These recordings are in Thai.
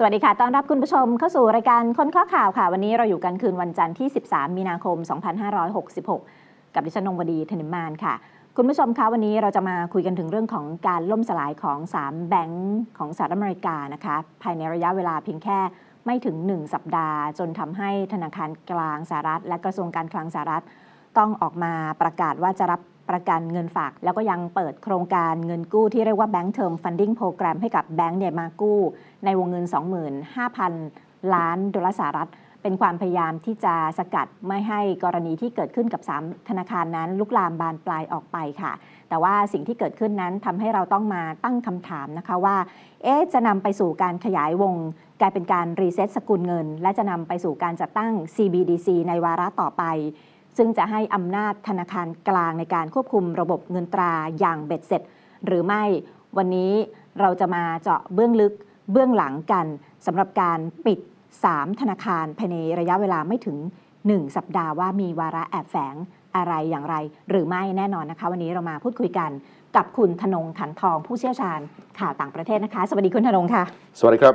สวัสดีค่ะ ต้อนรับคุณผู้ชมเข้าสู่รายการคนข้อข่าวค่ะ วันนี้เราอยู่กันคืนวันจันทร์ที่ 13 มีนาคม 2566 กับดิฉันนงวดีธนิมานค่ะ คุณผู้ชมคะวันนี้เราจะมาคุยกันถึงเรื่องของการล่มสลายของ 3 แบงก์ของสหรัฐอเมริกานะคะ ภายในระยะเวลาเพียงแค่ไม่ถึง 1 สัปดาห์ จนทำให้ธนาคารกลางสหรัฐ และกระทรวงการคลังสหรัฐ ต้องออกมาประกาศว่าจะรับ ประกันเงินฝาก แล้วก็ยังเปิดโครงการเงินกู้ที่เรียกว่า Bank Term Funding Program ให้กับแบงก์เนี่ยมากู้ ในวงเงิน 25,000 ล้านดอลลาร์สหรัฐ เป็นความพยายามที่จะสกัดไม่ให้กรณีที่เกิดขึ้นกับ 3 ธนาคารนั้น ลุกลามบานปลายออกไปค่ะ แต่ว่าสิ่งที่เกิดขึ้นนั้นทำให้เราต้องมาตั้งคำถามนะคะว่า เอ๊ะจะนำไปสู่การขยายวงกลายเป็นการ reset สกุลเงิน และจะนำไปสู่การจัดตั้ง CBDC ในวาระต่อไป ซึ่งจะให้อำนาจธนาคารกลางในการควบคุมระบบเงินตราอย่างเบ็ดเสร็จ หรือไม่วันนี้เราจะมาเจาะเบื้องลึกเบื้องหลังกันสำหรับการปิด 3 ธนาคารภายในระยะเวลาไม่ถึง 1 สัปดาห์ว่ามีวาระแอบแฝงอะไรอย่างไร หรือไม่แน่นอนนะคะ วันนี้เรามาพูดคุยกันกับคุณธนงขันทองผู้เชี่ยวชาญข่าวต่างประเทศนะคะ สวัสดีคุณธนงค่ะ สวัสดีครับ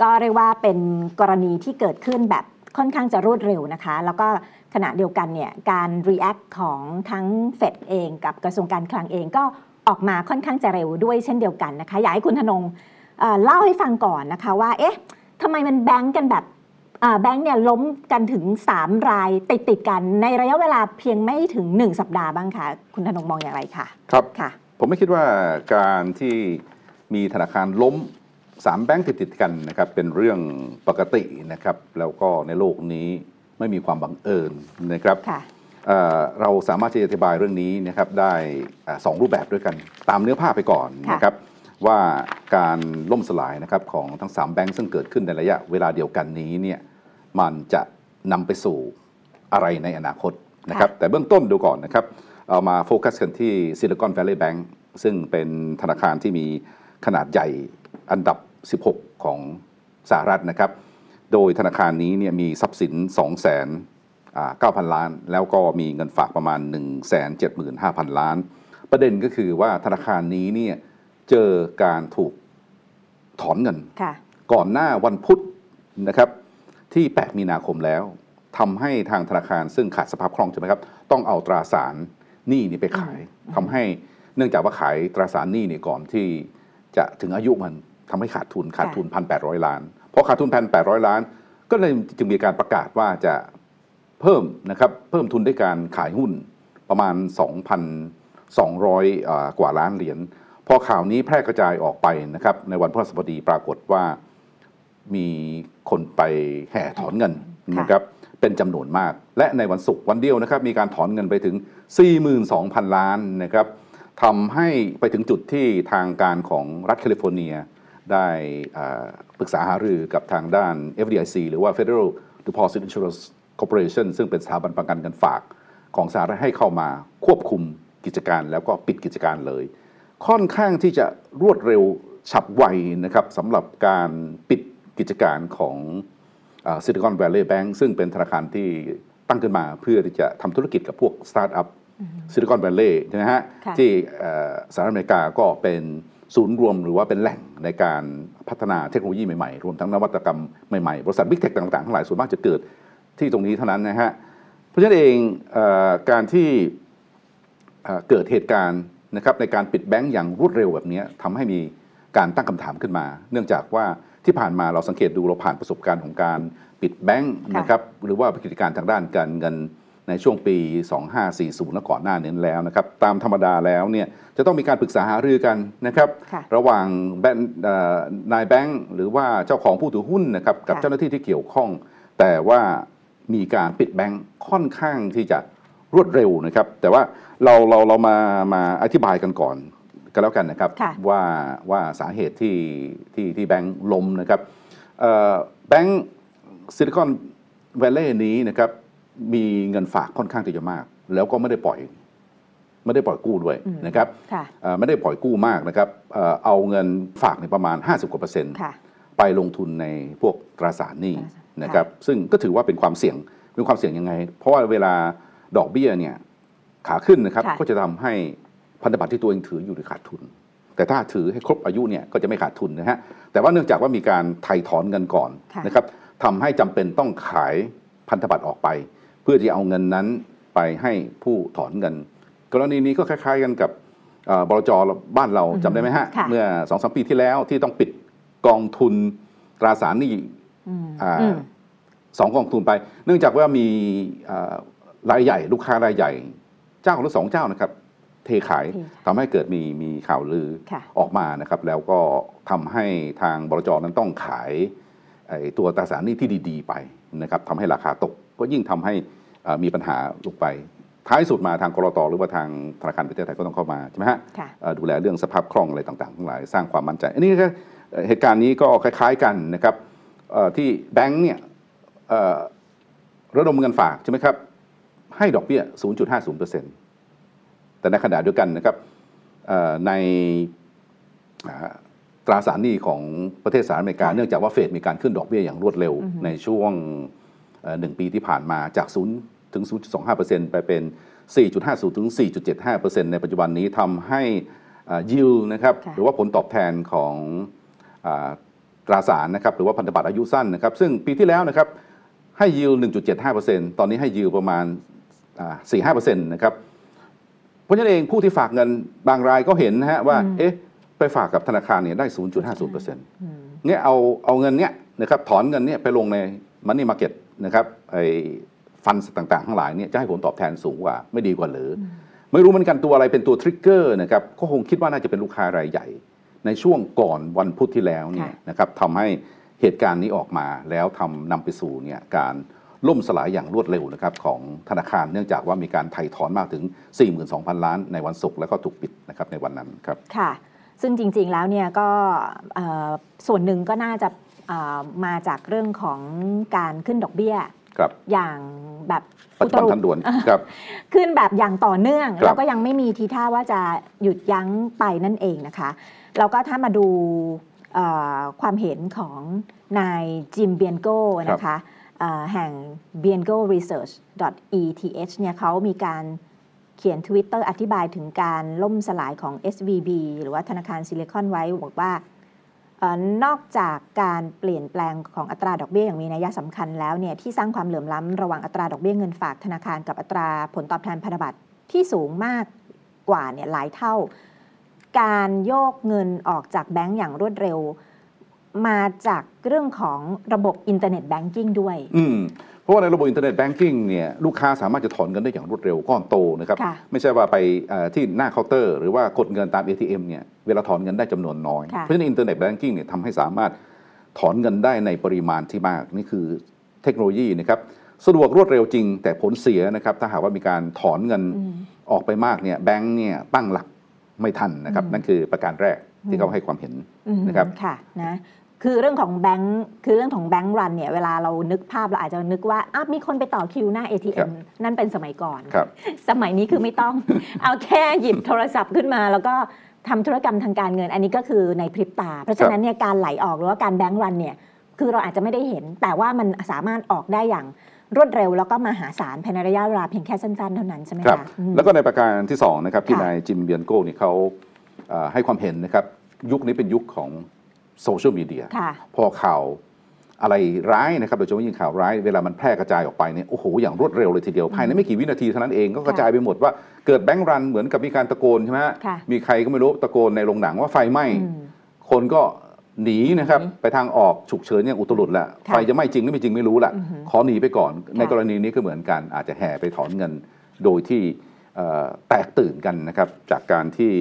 ก็เรียกว่าเป็นกรณีที่เกิดขึ้นแบบค่อนข้างจะรวดเร็วนะคะ แล้วก็ ขณะเดียวกันเนี่ยการ react ของทั้งเฟดเองกับกระทรวงการคลังเองก็ออกมาค่อนข้างจะเร็วด้วยเช่นเดียวกันนะคะ อยากให้คุณธนงเอ่อเล่าให้ฟังก่อนนะคะว่า เอ๊ะทำไมมันแบงก์กันแบบเอ่อแบงก์เนี่ยล้มกันถึง 3 รายติดติดๆกันในระยะเวลาเพียงไม่ถึง 1 สัปดาห์บ้างคะคุณธนงมองอย่างไรคะครับค่ะ ผมไม่คิดว่าการที่มีธนาคารล้มสามแบงก์ติดๆกันนะครับเป็นเรื่องปกตินะครับแล้วก็ในโลกนี้ ไม่มีความบังเอิญนะครับค่ะเอ่อเราสามารถที่จะอธิบายเรื่องนี้นะครับได้อ่าสองรูปแบบด้วยกันตามเนื้อผ้าไปก่อนค่ะนะครับว่าการล่มสลายนะครับของทั้ง 3 แบงก์ซึ่งเกิดขึ้นในระยะเวลาเดียวกันนี้เนี่ยมันจะนำไปสู่อะไรในอนาคตนะครับแต่เบื้องต้นดูก่อนนะครับเอามาโฟกัสกันที่ Silicon Valley Bank ซึ่งเป็นธนาคารที่มีขนาดใหญ่อันดับ 16 ของสหรัฐนะครับ โดยธนาคารนี้เนี่ยมีทรัพย์สิน 2 0 0 0 0 9,000 ล้าน แล้วก็มีเงินฝากประมาณ 175,000 ล้าน ประเด็นก็คือว่าธนาคารนี้เนี่ยเจอการถูกถอนเงินค่ะก่อนหน้าวันพุธนะครับที่ 8 มีนาคมแล้วทำให้ทางธนาคารซึ่งขาดสภาพคล่องใช่ไหมครับ ต้องเอาตราสารหนี้นี่ไปขายทำให้เนื่องจากว่าขายตราสารหนี้นี่ก่อนที่จะถึงอายุมันทำให้ขาดทุนขาดทุน 1,800 ล้าน พอขาดทุน1,800ล้าน ก็เลยจึงมีการประกาศว่าจะเพิ่มนะครับเพิ่มทุนด้วยการขายหุ้นประมาณ 2,200 กว่าล้านเหรียญพอข่าวนี้แพร่กระจายออกไปนะครับในวันพฤหัสบดีปรากฏว่ามีคนไปแห่ถอนเงินนะครับเป็นจำนวนมาก และในวันศุกร์วันเดียวนะครับ มีการถอนเงินไปถึง 42,000 ล้านนะครับทำให้ไปถึงจุดที่ทางการของรัฐแคลิฟอร์เนีย ได้อ่าปรึกษาหารือกับทางด้าน FDIC หรือว่า Federal Deposit Insurance Corporation ซึ่งเป็นสถาบันประกันเงินฝากของสหรัฐให้เข้ามาควบคุมกิจการแล้วก็ปิดกิจการเลย ค่อนข้างที่จะรวดเร็วฉับไวนะครับสำหรับการปิดกิจการของซิลิคอนแวล l ์ y แบงก์ซึ่งเป็นธนาคารที่ตั้งขึ้นมาเพื่อที่จะทำธุรกิจกับพวกสตาร์ทอัพซิลิคอนแวล l ์ y ใช่ไหมฮะค่ะที่เอ่อสหรัฐอเมริกาก็เป็น ศูนย์รวมหรือว่าเป็นแหล่งในการพัฒนาเทคโนโลยีใหม่ๆ รวมทั้งนวัตกรรมใหม่ๆ บริษัท big tech ต่างๆ ทั้งหลายส่วนมากจะเกิดที่ตรงนี้เท่านั้นนะฮะ เพราะฉะนั้นเองเอการที่เกิดเหตุการณ์นะครับในการปิดแบงก์อย่างรวดเร็วแบบนี้ทำให้มีการตั้งคำถามขึ้นมา เนื่องจากว่าที่ผ่านมาเราสังเกตดูเราผ่านประสบการณ์ของการปิดแบงก์นะครับหรือว่ากิจการทางด้านการเงิน ในช่วงปี 2540 และก่อนหน้านี้แล้วนะครับ ตามธรรมดาแล้วเนี่ยจะต้องมีการปรึกษาหารือกันนะครับค่ะระหว่างแบงค์เอ่อนายแบงค์หรือว่าเจ้าของผู้ถือหุ้นนะครับกับค่ะเจ้าหน้าที่ที่เกี่ยวข้อง แต่ว่ามีการปิดแบงค์ค่อนข้างที่จะรวดเร็วนะครับ แต่ว่าเราเราเรามามาอธิบายกันก่อนกันแล้วกันนะครับค่ะว่าว่าสาเหตุที่ที่ที่แบงค์ล้มนะครับเอ่อแบงค์ Silicon Valley นี้นะครับ มีเงินฝากค่อนข้างที่จะมาก แล้วก็ไม่ได้ปล่อย ไม่ได้ปล่อยกู้ด้วยอืมนะครับค่ะเอ่อไม่ได้ปล่อยกู้มากนะครับเอ่อเอาเงินฝากในประมาณ 50กว่าเปอร์เซ็นต์ค่ะไปลงทุนในพวกตราสารหนี้ตราสารนะครับ ซึ่งก็ถือว่าเป็นความเสี่ยงเป็นความเสี่ยงยังไง เพราะว่าเวลาดอกเบี้ยเนี่ยขาขึ้นนะครับค่ะก็จะทำให้พันธบัตรที่ตัวเองถืออยู่ในขาดทุนแต่แต่ถ้าถือให้ครบอายุเนี่ยก็จะไม่ขาดทุนนะฮะแต่ว่าเนื่องจากว่ามีการไถ่ถอนเงินก่อนค่ะนะครับทำให้จำเป็นต้องขายพันธบัตรออกไป เพื่อที่จะเอาเงินนั้นไปให้ผู้ถอนเงิน กรณีนี้ก็คล้าย ๆกันกับเอ่อบลจบ้านเราอือฮึจำได้ไหมฮะค่ะเมื่อสองสามปีที่แล้วที่ต้องปิดกองทุนตราสารหนี้อืมอ่าอืมสองกองทุนไป เนื่องจากว่ามีเอ่อรายใหญ่ ลูกค้ารายใหญ่ เจ้าของทั้งสองเจ้านะครับ เทขายเทขายทำให้เกิดมีมีข่าวลือค่ะออกมานะครับ แล้วก็ทำให้ทางบลจนั้นต้องขายไอ้ตัวตราสารหนี้ที่ดี ๆ ไปนะครับทำให้ราคาตก ก็ยิ่งทำให้เอ่อมีปัญหาลงไป ท้ายสุดมาทางกรตหรือว่าทางธนาคารประเทศไทยก็ต้องเข้ามาใช่ไหมฮะค่ะเอ่อดูแลเรื่องสภาพคล่องอะไรต่างๆทั้งหลายสร้างความมั่นใจ อันนี้ก็เอ่อเหตุการณ์นี้ก็คล้าย ๆกันนะครับเอ่อที่แบงก์เนี่ยเอ่อระดมเงินฝากใช่ไหมครับให้ดอกเบี้ย 0.50%แต่ในขณะเดียวกันนะครับเอ่อในอ่าตราสารหนี้ของประเทศสหรัฐอเมริกาค่ะเนื่องจากว่าเฟดมีการขึ้นดอกเบี้ยอย่างรวดเร็วอือฮึในช่วงเอ่อ หนึ่งปีที่ผ่านมาจาก0ถึง 0.25%ไปเป็น 4.50 ถึง 4.75%ในปัจจุบันนี้ทำให้ยิวนะครับค่ะหรือว่าผลตอบแทนของอาตราสารนะครับหรือว่าพันธบัตรอายุสั้นนะครับ ซึ่งปีที่แล้วนะครับให้ยิว 1.75%ตอนนี้ให้ยิวประมาณอ่า4-5%นะครับเพราะฉะนั้นเองผู้ที่ฝากเงินบางรายก็เห็นนะฮะว่าอืมเอ๊ะไปฝากกับธนาคารเนี่ยได้ 0.50%อืมเนี่ยเอาเอาเงินเนี้ยนะครับถอนเงินเนี้ยไปลงในมันนี่มาเก็ต นะครับไอ้ฟันต่างๆ ทั้งหลายเนี่ยจะให้ผลตอบแทนสูงกว่าไม่ดีกว่าหรืออไม่รู้เหมือนกันตัวอะไรเป็นตัวทริกเกอร์นะครับก็คงคิดว่าน่าจะเป็นลูกค้ารายใหญ่ ในช่วงก่อนวันพุธที่แล้วเนี่ยค่ะนะครับทำให้เหตุการณ์นี้ออกมาแล้วทำนำไปสู่เนี่ยการล่มสลายอย่างรวดเร็วนะครับของธนาคารเนื่องจากว่ามีการไถ่ถอนมากถึง 42,000 ล้านในวันศุกร์แล้วก็ถูกปิดนะครับในวันนั้นครับค่ะซึ่งจริงๆแล้วเนี่ยก็เอ่อส่วนหนึ่งก็น่าจะเอ่อ มาจากเรื่องของการขึ้นดอกเบี้ยครับอย่างแบบปัจจุบันอุตรุทันด่วนครับ ขึ้นแบบอย่างต่อเนื่องครับแล้วก็ยังไม่มีทีท่าว่าจะหยุดยั้งไปนั่นเองนะคะแล้วก็ถ้ามาดูเอ่อความเห็นของนายจิมเบียนโกนะคะเอ่อแห่ง b i e n g o Research ETH เนี่ยเขามีการเขียน Twitter อธิบายถึงการล่มสลายของ SVB หรือว่าธนาคาร Silicon Valley บอกว่าเออ นอกจากการเปลี่ยนแปลงของอัตราดอกเบี้ยอย่างมีนัยสำคัญแล้วเนี่ยที่สร้างความเหลื่อมล้ำระหว่างอัตราดอกเบี้ยเงินฝากธนาคารกับอัตราผลตอบแทนพันธบัตรที่สูงมากกว่าเนี่ยหลายเท่า การโยกเงินออกจากแบงก์อย่างรวดเร็ว มาจากเรื่องของระบบ internet banking ด้วยอืม เพราะว่าในระบบ internet banking เนี่ยลูกค้าสามารถจะถอนเงินได้อย่างรวดเร็วก้อนโตนะครับค่ะไม่ใช่ว่าไปเอ่อที่หน้าเคาน์เตอร์ หรือว่ากดเงินตาม ATM เนี่ยเวลาถอนเงินได้จำนวนน้อยค่ะเพราะฉะนั้น internet banking เนี่ยทำให้สามารถถอนเงินได้ในปริมาณที่มากนี่คือเทคโนโลยีนะครับสะดวกรวดเร็วจริง แต่ผลเสียนะครับถ้าหากว่ามีการถอนเงินอืมออกไปมากเนี่ยแบงก์เนี่ยตั้งหลักไม่ทันนะครับอืมนั่นคือประการแรกที่เขาให้ความเห็นอืมนะครับค่ะนะ คือเรื่องของแบงค์คือเรื่องของ bank run เนี่ยเวลาเรานึกภาพเราอาจจะนึกว่าอ้าวมีคนไปต่อคิวหน้าครั ATM บนั่นเป็นสมัยก่อน ครับ สมัยนี้คือไม่ต้อง เอาแค่หยิบโทรศัพท์ขึ้นมา แล้วก็ทำธุรกรรมทางการเงิน อันนี้ก็คือในพริบตา เพราะฉะนั้นเนี่ยการไหลออกหรือว่าการ bank run เนี่ยคือเราอาจจะไม่ได้เห็น แต่ว่ามันสามารถออกได้อย่างรวดเร็ว แล้วก็มหาศาลภายในระยะเวลาเพียงแค่สั้นๆเท่านั้นใช่ไหมครับ คะอืม แล้วก็ในประการที่2นะครับที่ค่ะ นายจิมเบียนโก้นี่เขาเอ่อให้ความเห็นนะครับยุคนี้เป็นยุคของ โซเชียลมีเดียค่ะพอข่าวอะไรร้ายนะครับโดยเฉพาะยิ่งข่าวร้ายเวลามันแพร่กระจายออกไปเนี่ยโอ้โหอย่างรวดเร็วเลยทีเดียวภายในไม่กี่วินาทีเท่านั้นเองก็กระจายไปหมดว่าเกิดแบงค์รันเหมือนกับมีการตะโกนใช่ไหมฮะค่ะมีใครก็ไม่รู้ตะโกนในโรงหนังว่าไฟไหม้อืมคนก็หนีนะครับหนีไปทางออกฉุกเฉินอย่างอุตลุดแหละค่ะไฟจะไหม้จริงหรือไม่จริงไม่รู้แหละอือฮึขอหนีไปก่อนค่ะในกรณีนี้ก็เหมือนกันอาจจะแห่ไปถอนเงินโดยที่เอ่อแตกตื่นกันนะครับจากการที่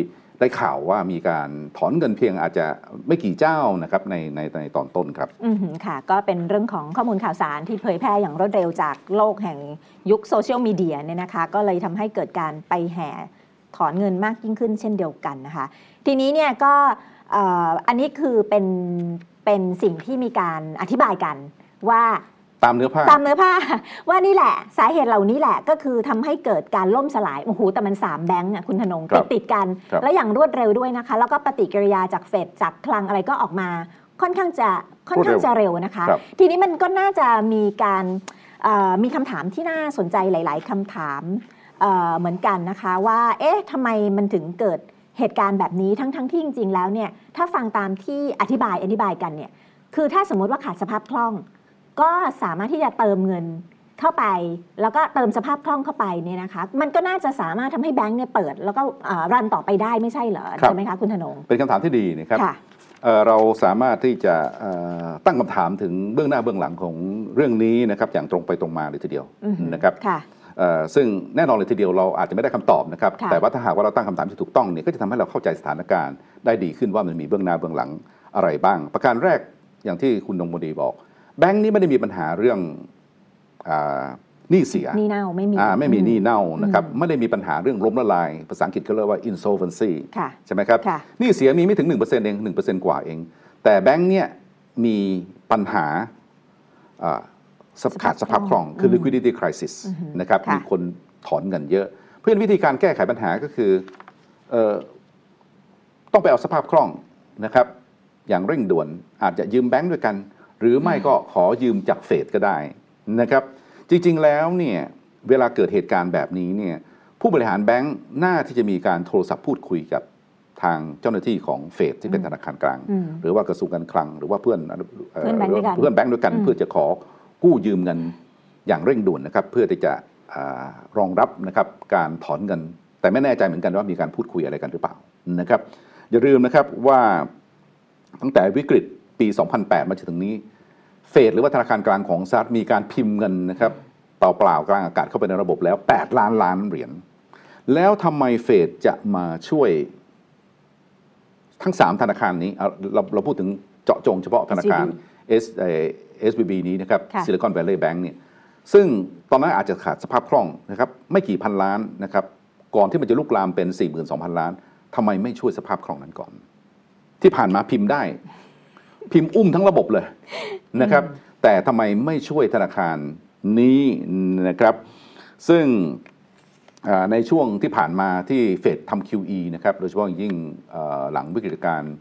ได้ข่าวว่ามีการถอนเงินเพียงอาจจะไม่กี่เจ้านะครับในในในตอนต้นครับ อือหือค่ะ ก็เป็นเรื่องของข้อมูลข่าวสารที่เผยแพร่อย่างรวดเร็วจากโลกแห่งยุคโซเชียลมีเดียเนี่ยนะคะ ก็เลยทำให้เกิดการไปแห่ถอนเงินมากยิ่งขึ้นเช่นเดียวกันนะคะ ทีนี้เนี่ยก็อันนี้คือเป็นเป็นสิ่งที่มีการอธิบายกันว่า ตามเนื้อผ้า ตามเนื้อผ้า ว่านี่แหละ สาเหตุเหล่านี้แหละก็คือทำให้เกิดการล่มสลายโอ้โหแต่มันสามแบงก์อะคุณธนงครัติดบติดกันครับและอย่างรวดเร็วด้วยนะคะ แล้วก็ปฏิกิริยาจากเฟดจากคลังอะไรก็ออกมา ค่อนข้างจะค่อนข้างจะเร็วนะคะครับทีนี้มันก็น่าจะมีการเอ่อมีคำถามที่น่าสนใจหลาย ๆคำถามเอ่อเหมือนกันนะคะว่าเอ๊ะทำไมมันถึงเกิดเหตุการณ์แบบนี้ทั้งทั้งที่จริง ๆ แล้วเนี่ยถ้าฟังตามที่อธิบายอธิบายกันเนี่ยคือถ้าสมมติว่าขาดสภาพคล่อง ก็สามารถที่จะเติมเงินเข้าไป แล้วก็เติมสภาพคล่องเข้าไปเนี่ยนะคะมันก็น่าจะสามารถทำให้แบงก์เนี่ยเปิด แล้วก็อ่ารันต่อไปได้ไม่ใช่เหรอครับใช่ไหมคะคุณธนงเป็นคำถามที่ดีนะครับค่ะเอ่อเราสามารถที่จะเอ่อตั้งคำถามถึงเบื้องหน้าเบื้องหลังของเรื่องนี้นะครับอย่างตรงไปตรงมาเลยทีเดียวอือหือนะครับค่ะเอ่อซึ่งแน่นอนเลยทีเดียวเราอาจจะไม่ได้คำตอบนะครับค่ะแต่ว่าถ้าหากว่าเราตั้งคำถามที่ถูกต้องเนี่ยก็จะทำให้เราเข้าใจสถานการณ์ได้ดีขึ้นว่ามันมีเบื้องหน้าเบื้องหลังอะไรบ้าง ประการแรกอย่างที่คุณดงบดีบอก แบงค์นี้ไม่ได้มีปัญหาเรื่องอาหนี้เสียหนี่เน่าไม่มีอ่าไม่มีหนี้เน่านะครับอืมไม่ได้มีปัญหาเรื่องล้มละลาย ภาษาอังกฤษเขาเรียกว่า insolvency ค่ะใช่ไหมครับค่ะหนี้เสียมีไม่ถึง 1%เอง1%กว่าเอง แต่แบงค์เนี่ยมีปัญหาอ่าสภขาดสภาพคล่องคืออืม liquidity crisis อือฮึนะครับค่ะมีคนถอนเงินเยอะ เพื่อนวิธีการแก้ไขปัญหาก็คือเอ่อต้องไปเอาสภาพคล่องนะครับอย่างเร่งด่วนอาจจะยืมแบงค์ด้วยกัน หรือไม่ก็ขอยืมจากเฟดก็ได้นะครับ จริงๆแล้วเนี่ยเวลาเกิดเหตุการณ์แบบนี้เนี่ยผู้บริหารแบงค์น่าที่จะมีการโทรศัพท์พูดคุยกับทางเจ้าหน้าที่ของเฟดที่เป็นธนาคารกลางอืมหรือว่ากระทรวงการคลัง หรือว่าเพื่อนเพื่อนแบงค์ด้วยกันเพื่อนแบงค์ด้วยกันอืมเพื่อจะขอกู้ยืมเงินอย่างเร่งด่วนนะครับ เพื่อที่จะอารองรับนะครับการถอนเงิน แต่ไม่แน่ใจเหมือนกันว่ามีการพูดคุยอะไรกันหรือเปล่านะครับ อย่าลืมนะครับว่าตั้งแต่วิกฤต ปี 2008 มาจนถึงนี้ เฟดหรือว่าธนาคารกลางของสหรัฐมีการพิมพ์เงินนะครับเปล่าๆกลางอากาศเข้าไปในระบบแล้ว 8 ล้านล้านเหรียญแล้วทำไมเฟดจะมาช่วยทั้ง 3 ธนาคารนี้เอาเราเราพูดถึงเจาะจงเฉพาะธนาคาร S เอ่อ SBB นี้นะครับค่ะ Silicon Valley Bank เนี่ยซึ่งตอนนั้นอาจจะขาดสภาพคล่องนะครับไม่กี่พันล้านนะครับก่อนที่มันจะลุกลามเป็น 42,000 ล้านทำไมไม่ช่วยสภาพคล่องนั้นก่อน ที่ผ่านมาพิมพ์ได้ พิมพ์อุ้มทั้งระบบเลยนะครับ แต่ทำไมไม่ช่วยธนาคารนี้นะครับ ซึ่งอ่าในช่วงที่ผ่านมาที่เฟดทำ QE นะครับ โดยเฉพาะอย่างยิ่งเอ่อหลังวิกฤตการณ์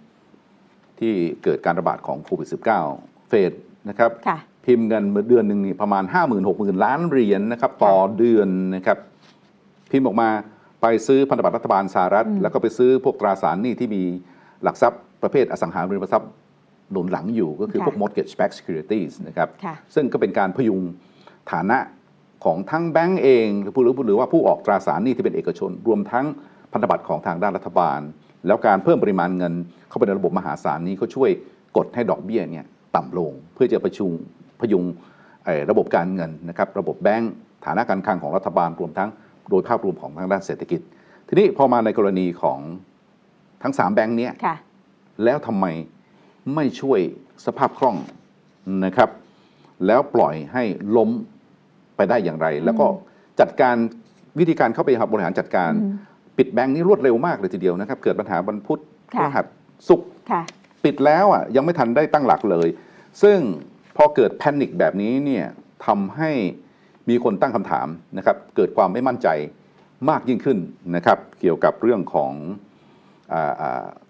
ที่เกิดการระบาดของโควิด -19 เฟดนะครับค่ะพิมพ์เงินเดือนหนึ่งนี่ประมาณ 5 0 0 0 0 6 0 0 0ล้านเหรียญนะครับ ต่อเดือนนะครับ พิมพ์ออกมาไปซื้อพันธบัตรรัฐบาลสหรัฐอืมแล้วก็ไปซื้อพวกตราสารหนี้ที่มีหลักทรัพย์ประเภทอสังหาริมทรัพย์ หนุนหลังอยู่ก็คือพวก mortgage backed securities นะครับค่ะซึ่งก็เป็นการพยุงฐานะของทั้งแบงก์เองหรือผู้หรือหรือว่าผู้ออกตราสารหนี้ที่เป็นเอกชน รวมทั้งพันธบัตรของทางด้านรัฐบาล แล้วการเพิ่มปริมาณเงินเข้าไปในระบบมหาศาลนี้ก็ช่วยกดให้ดอกเบี้ยเนี่ยต่ำลง เพื่อจะประชุงพยุงเอ่อระบบการเงินนะครับระบบแบงก์ฐานะการคลังของรัฐบาลรวมทั้งโดยภาพรวมของทางด้านเศรษฐกิจ ทีนี้พอมาในกรณีของทั้งสามแบงก์เนี้ยค่ะแล้วทำไม ไม่ช่วยสภาพคล่องนะครับ แล้วปล่อยให้ล้มไปได้อย่างไร แล้วก็จัดการวิธีการเข้าไปบริหารจัดการอืมปิดแบงค์นี้รวดเร็วมากเลยทีเดียวนะครับ เกิดปัญหาวันพุธพค่ะฤหัสศุกร์ค่ะปิดแล้วอะยังไม่ทันได้ตั้งหลักเลย ซึ่งพอเกิดแพนิคแบบนี้เนี่ยทำให้มีคนตั้งคำถามนะครับ เกิดความไม่มั่นใจมากยิ่งขึ้นนะครับ เกี่ยวกับเรื่องของอาอ่า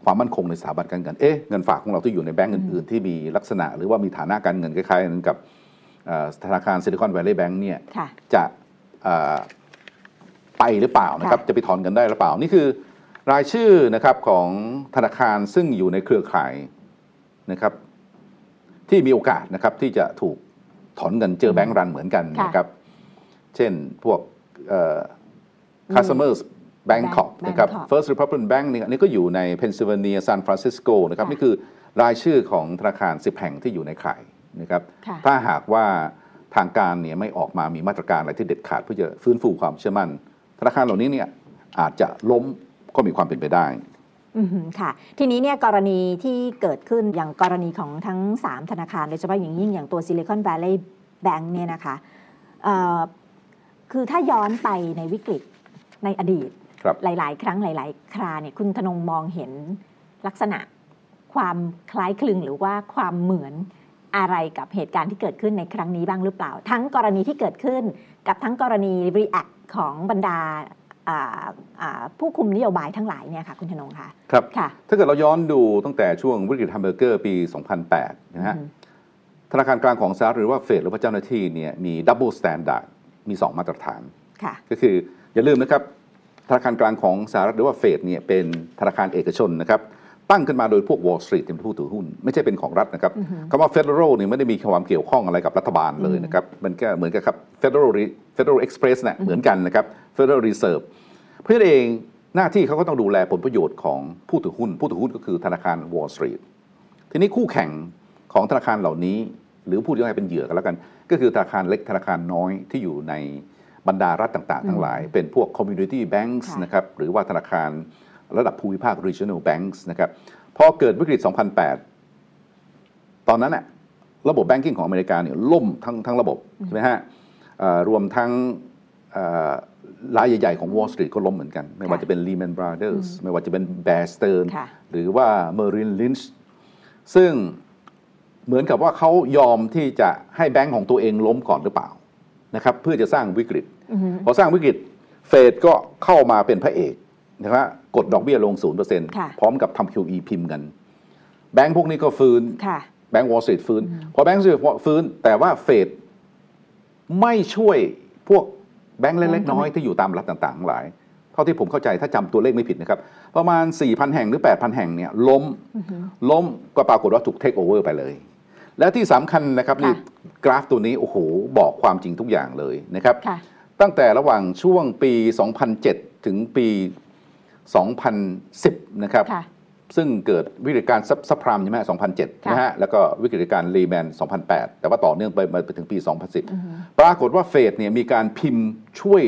ความมั่นคงในสถาบันการเงิน เอ๊ะเงินฝากของเราที่อยู่ในแบงก์อื่นๆ ที่มีลักษณะ หรือว่ามีฐานะการเงินคล้ายๆกันกับอ่าธนาคารซิลิคอน v วล l ์ y แบงก์เนี่ยค่ะจะอ่าไปหรือเปล่านะครับค่ะจะไปถอนเงินได้หรือเปล่า นี่คือรายชื่อนะครับของธนาคารซึ่งอยู่ในเครือข่ายนะครับ ที่มีโอกาสนะครับที่จะถูกถอนเงินเจอ bank run เหมือนกันค่ะนะครับ เช่นพวก เอ่อ Customers Bancorp นะครับ Bancorp First Republic Bank นี่อันนี้ก็อยู่ในเพนซิลเวเนียซานฟรานซิสโกนะครับ ค่ะนี่คือรายชื่อของธนาคาร 10 แห่งที่อยู่ในข่ายนะครับ ค่ะ ถ้าหากว่าทางการเนี่ยไม่ออกมามีมาตรการอะไรที่เด็ดขาดเพื่อจะฟื้นฟูความเชื่อมั่น ธนาคารเหล่านี้เนี่ยอาจจะล้มก็มีความเป็นไปได้ อือหือค่ะ ทีนี้เนี่ยกรณีที่เกิดขึ้นอย่างกรณีของทั้ง 3 ธนาคารโดยเฉพาะอย่างยิ่งอย่างตัว Silicon Valley Bank เนี่ยนะคะเอ่อคือถ้าย้อนไปในวิกฤตในอดีตครับ หลาย ๆ ครั้งหลาย ๆ คราเนี่ยคุณธนงมองเห็นลักษณะความคล้ายคลึงหรือว่าความเหมือนอะไรกับเหตุการณ์ที่เกิดขึ้นในครั้งนี้บ้างหรือเปล่า ทั้งกรณีที่เกิดขึ้น กับทั้งกรณี react ของบรรดาอ่าอ่าผู้คุมนโยบายทั้งหลายเนี่ยค่ะคุณธนงค่ะครับค่ะ ถ้าเกิดเราย้อนดูตั้งแต่ช่วงวิกฤตแฮมเบอร์เกอร์ปี 2008 นะฮะอืมธนาคารกลางของสหรัฐหรือว่าเฟดหรือว่าเจ้าหน้าที่เนี่ยมี double standardมี 2 มาตรฐานค่ะก็คืออย่าลืมนะครับ ธนาคารกลางของสหรัฐหรือว่าเฟดเนี่ยเป็นธนาคารเอกชนนะครับตั้งขึ้นมาโดยพวก Wall Street เป็นผู้ถือหุ้น ไม่ใช่เป็นของรัฐนะครับคำว่า Federal เนี่ยไม่ได้มีความเกี่ยวข้องอะไรกับรัฐบาลเลยนะครับมันก็เหมือนกับครับ Federal Re- Federal Express นะเหมือนกันนะครับ Federal Reserve เพราะฉะนั้นเองหน้าที่เขาก็ต้องดูแลผลประโยชน์ของผู้ถือหุ้น ผู้ถือหุ้นก็คือธนาคาร Wall Street ทีนี้คู่แข่งของธนาคารเหล่านี้ หรือพูดง่ายๆเป็นเหยื่อกันแล้วกัน ก็คือธนาคารเล็กธนาคารน้อยที่อยู่ใน บรรดารัฐต่างๆ ทั้งหลาย เป็นพวก community banks ค่ะนะครับหรือว่าธนาคารระดับภูมิภาค regional banks นะครับพอเกิดวิกฤต 2008 ตอนนั้นน่ะระบบแบงกิ้งของอเมริกาเนี่ยล่มทั้งทั้งระบบใช่ไหมฮะเอ่อรวมทั้งเอ่อรายใหญ่ ๆ ของ Wall Street ก็ล้มเหมือนกัน ไม่ว่าจะเป็น Lehman Brothers ไม่ว่าจะเป็น Bear Stearns ค่ะหรือว่า Merrill Lynch ซึ่งเหมือนกับว่าเขายอมที่จะให้แบงก์ของตัวเองล้มก่อนหรือเปล่า นะครับเพื่อจะสร้างวิกฤตอือฮึพอสร้างวิกฤตเฟดก็เข้ามาเป็นพระเอกนะครับกดดอกเบี้ยลงค่ะ0%พร้อมกับทำ QE พิมพ์กัน แบงก์พวกนี้ก็ฟื้นค่ะแบงก์วอล l ์ t ฟื้น พอแบงก์วอล l ์ t ฟื้น แต่ว่าเฟดไม่ช่วยพวกแบงก์เล็กๆน้อยๆที่อยู่ตามรัฐต่างๆทั้งหลาย เท่าที่ผมเข้าใจถ้าจำตัวเลขไม่ผิดนะครับ ประมาณ 4,000 แห่งหรือ 8,000 แห่งเนี่ยล้มล้มก็ปรากฏว่าถูกเทคโอเวอร์ไปเลย และที่สำคัญนะครับนี่ค่ะกราฟตัวนี้โอ้โหบอกความจริงทุกอย่างเลยนะครับค่ะตั้งแต่ระหว่างช่วงปี 2007 ถึงปี 2010 นะครับค่ะซึ่งเกิดวิกฤตการณ์ซับพรามใช่ไหม2007ใช่ไหมฮะ แล้วก็วิกฤตการณ์รีแมน 2008 แต่ว่าต่อเนื่องไปมาไปถึงปี 2010 ปรากฏว่าเฟดเนี่ยมีการพิมพ์ช่วย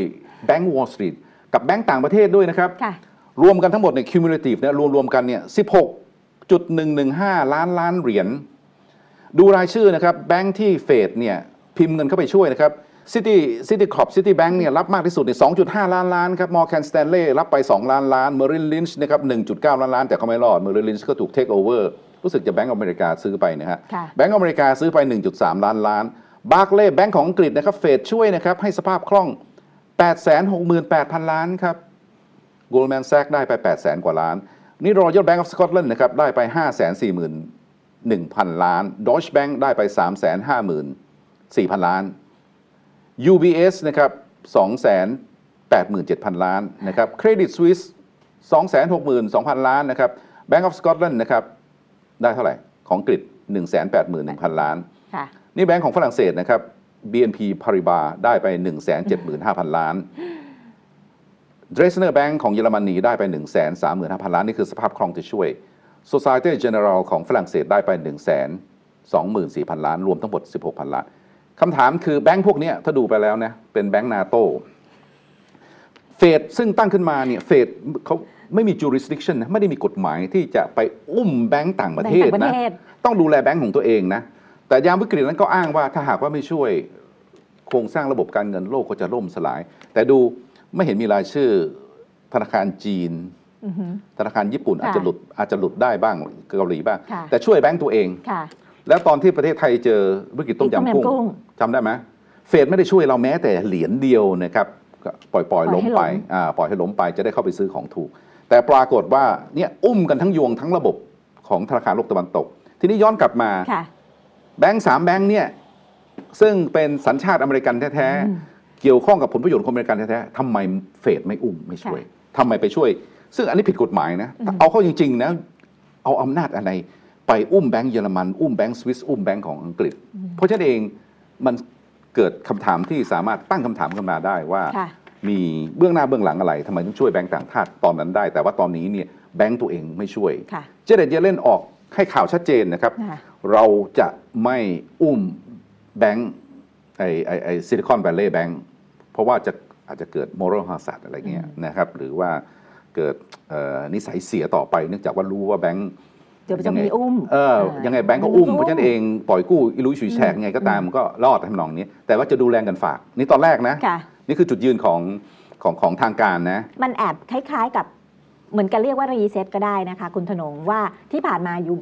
แบงก์วอล l ์สตรีทกับแบงก์ต่างประเทศด้วยนะครับค่ะรวมกันทั้งหมดเนี่ย cumulative เนี่ยรวมๆกันเนี่ย 16.115 ล้านล้านเหรียญ ดูรายชื่อนะครับแบงก์ที่เฟดเนี่ยพิมพ์เงินเข้าไปช่วยนะครับ City City Corp City Bank เนี่ยรับมากที่สุดเนี่ย2.5 ล้านล้านครับ Morgan Stanley รับไป 2 ล้านล้าน Merrill Lynch นะครับ1.9 ล้านล้านแต่ก็ไม่รอด Merrill Lynch ก็ถูก take over รู้สึกจะแบงก์อเมริกาซื้อไปนะฮะค่ะแบงก์อเมริกาซื้อไป 1.3 ล้านล้านบาร์ l เลย์แบงก์ของอังกฤษนะครับเฟดช่วยนะครับให้สภาพคล่อง 868,000 ล้านครับ Goldman Sachs ได้ไป8 0 0 0 0 กว่าล้าน นี่ Royal Bank of Scotland นะครับได้ไป 541,000 ล้าน Deutsche Bank ได้ไป 354,000 ล้าน UBS นะครับ287,000 ล้านนะครับ Credit Suisse 262,000 ล้านนะครับ Bank of Scotland นะครับได้เท่าไหร่ของอังกฤษ181,000 ล้านค่ะนี่แบงก์ของฝรั่งเศสนะครับ BNP Paribas ได้ไป 175,000 ล้าน Dresdner Bank ของเยอรมนีได้ไป 135,000 ล้าน นี่คือสภาพคล่องที่ช่วย Societe Generale ของฝรั่งเศสได้ไป 124,000 ล้าน รวมทั้งหมด 16,000 ล้านคำถามคือแบงก์พวกเนี้ยถ้าดูไปแล้วนะเป็นแบงก์นาโตเฟดซึ่งตั้งขึ้นมาเนี่ยเฟดเขาไม่มี jurisdiction นะไม่ได้มีกฎหมายที่จะไปอุ้มแบงก์ต่างประเทศแบงก์ต่างปนะระเทศต้องดูแลแบงก์ของตัวเองนะ แต่ยามวิกฤตนั้นก็อ้างว่าถ้าหากว่าไม่ช่วยโครงสร้างระบบการเงินโลกก็จะล่มสลาย แต่ดูไม่เห็นมีรายชื่อธนาคารจีนอือฮึ ธนาคารญี่ปุ่นค่ะอาจจะหลุดอาจจะหลุดได้บ้างเกาหลีบ้างค่ะแต่ช่วยแบงก์ตัวเองค่ะแล้วตอนที่ประเทศไทยเจอวิกฤตต้มยำต้มยำกุ้กุ้งงจำได้ไหมเฟดไม่ได้ช่วยเราแม้แต่เหรียญเดียวนะครับก็ปล่อยปล่อยปล่อยล้มให้ไปล้มอ่าปล่อยให้ล้มไปจะได้เข้าไปซื้อของถูก แต่ปรากฏว่าเนี่ยอุ้มกันทั้งยวงทั้งระบบของธนาคารโลกตะวันตก ทีนี้ย้อนกลับมาค่ะแบงก์สามแบงก์เนี่ยซึ่งเป็นสัญชาติอเมริกันแท้อืมๆเกี่ยวข้องกับผลประโยชน์ของอเมริกันแท้ๆทำไมเฟดไม่อุ้มไม่ช่วยทำไมไปช่วย ซึ่งอันนี้ผิดกฎหมายนะแต่เอาเข้าจริงๆนะเอาอำนาจอะไรไปอุ้มแบงก์เยอรมัน อุ้มแบงก์สวิสอุ้มแบงก์ของอังกฤษ เพราะฉะนั้นเองมันเกิดคำถามที่สามารถตั้งคำถามขึ้นมาได้ว่าค่ะมีเบื้องหน้าเบื้องหลังอะไรทำไมต้องช่วยแบงก์ต่างชาติตอนนั้นได้ แต่ว่าตอนนี้เนี่ยแบงก์ตัวเองไม่ช่วยค่ะเจเน็ตเยเลนออกให้ข่าวชัดเจนนะครับค่ะเราจะไม่อุ้มแบงก์ไอ้ไอ้ไอ้ Silicon Valley Bank เพราะว่าจะอาจจะเกิด moral hazard อะไรเงี้ยนะครับ หรือว่า เกิดเอ่อนิสัยเสียต่อไปเนื่องจากว่ารู้ว่าแบงก์เดี๋ยวจะมีอุ้มเออายังไงแบงก์ก็อุ้มเพราะฉะนั้นเองปล่อยกู้อีลุ่ยฉุยแฉกไงก็ตามมันก็รอดทำนองนี้ แต่ว่าจะดูแลเงินฝาก นี่ตอนแรกนะค่ะนี่คือจุดยืนของของของทางการนะ มันแอบคล้าย ๆกับเหมือนกันเรียกว่า reset ก็ได้นะคะ คุณธนงว่าที่ผ่านมาอยู่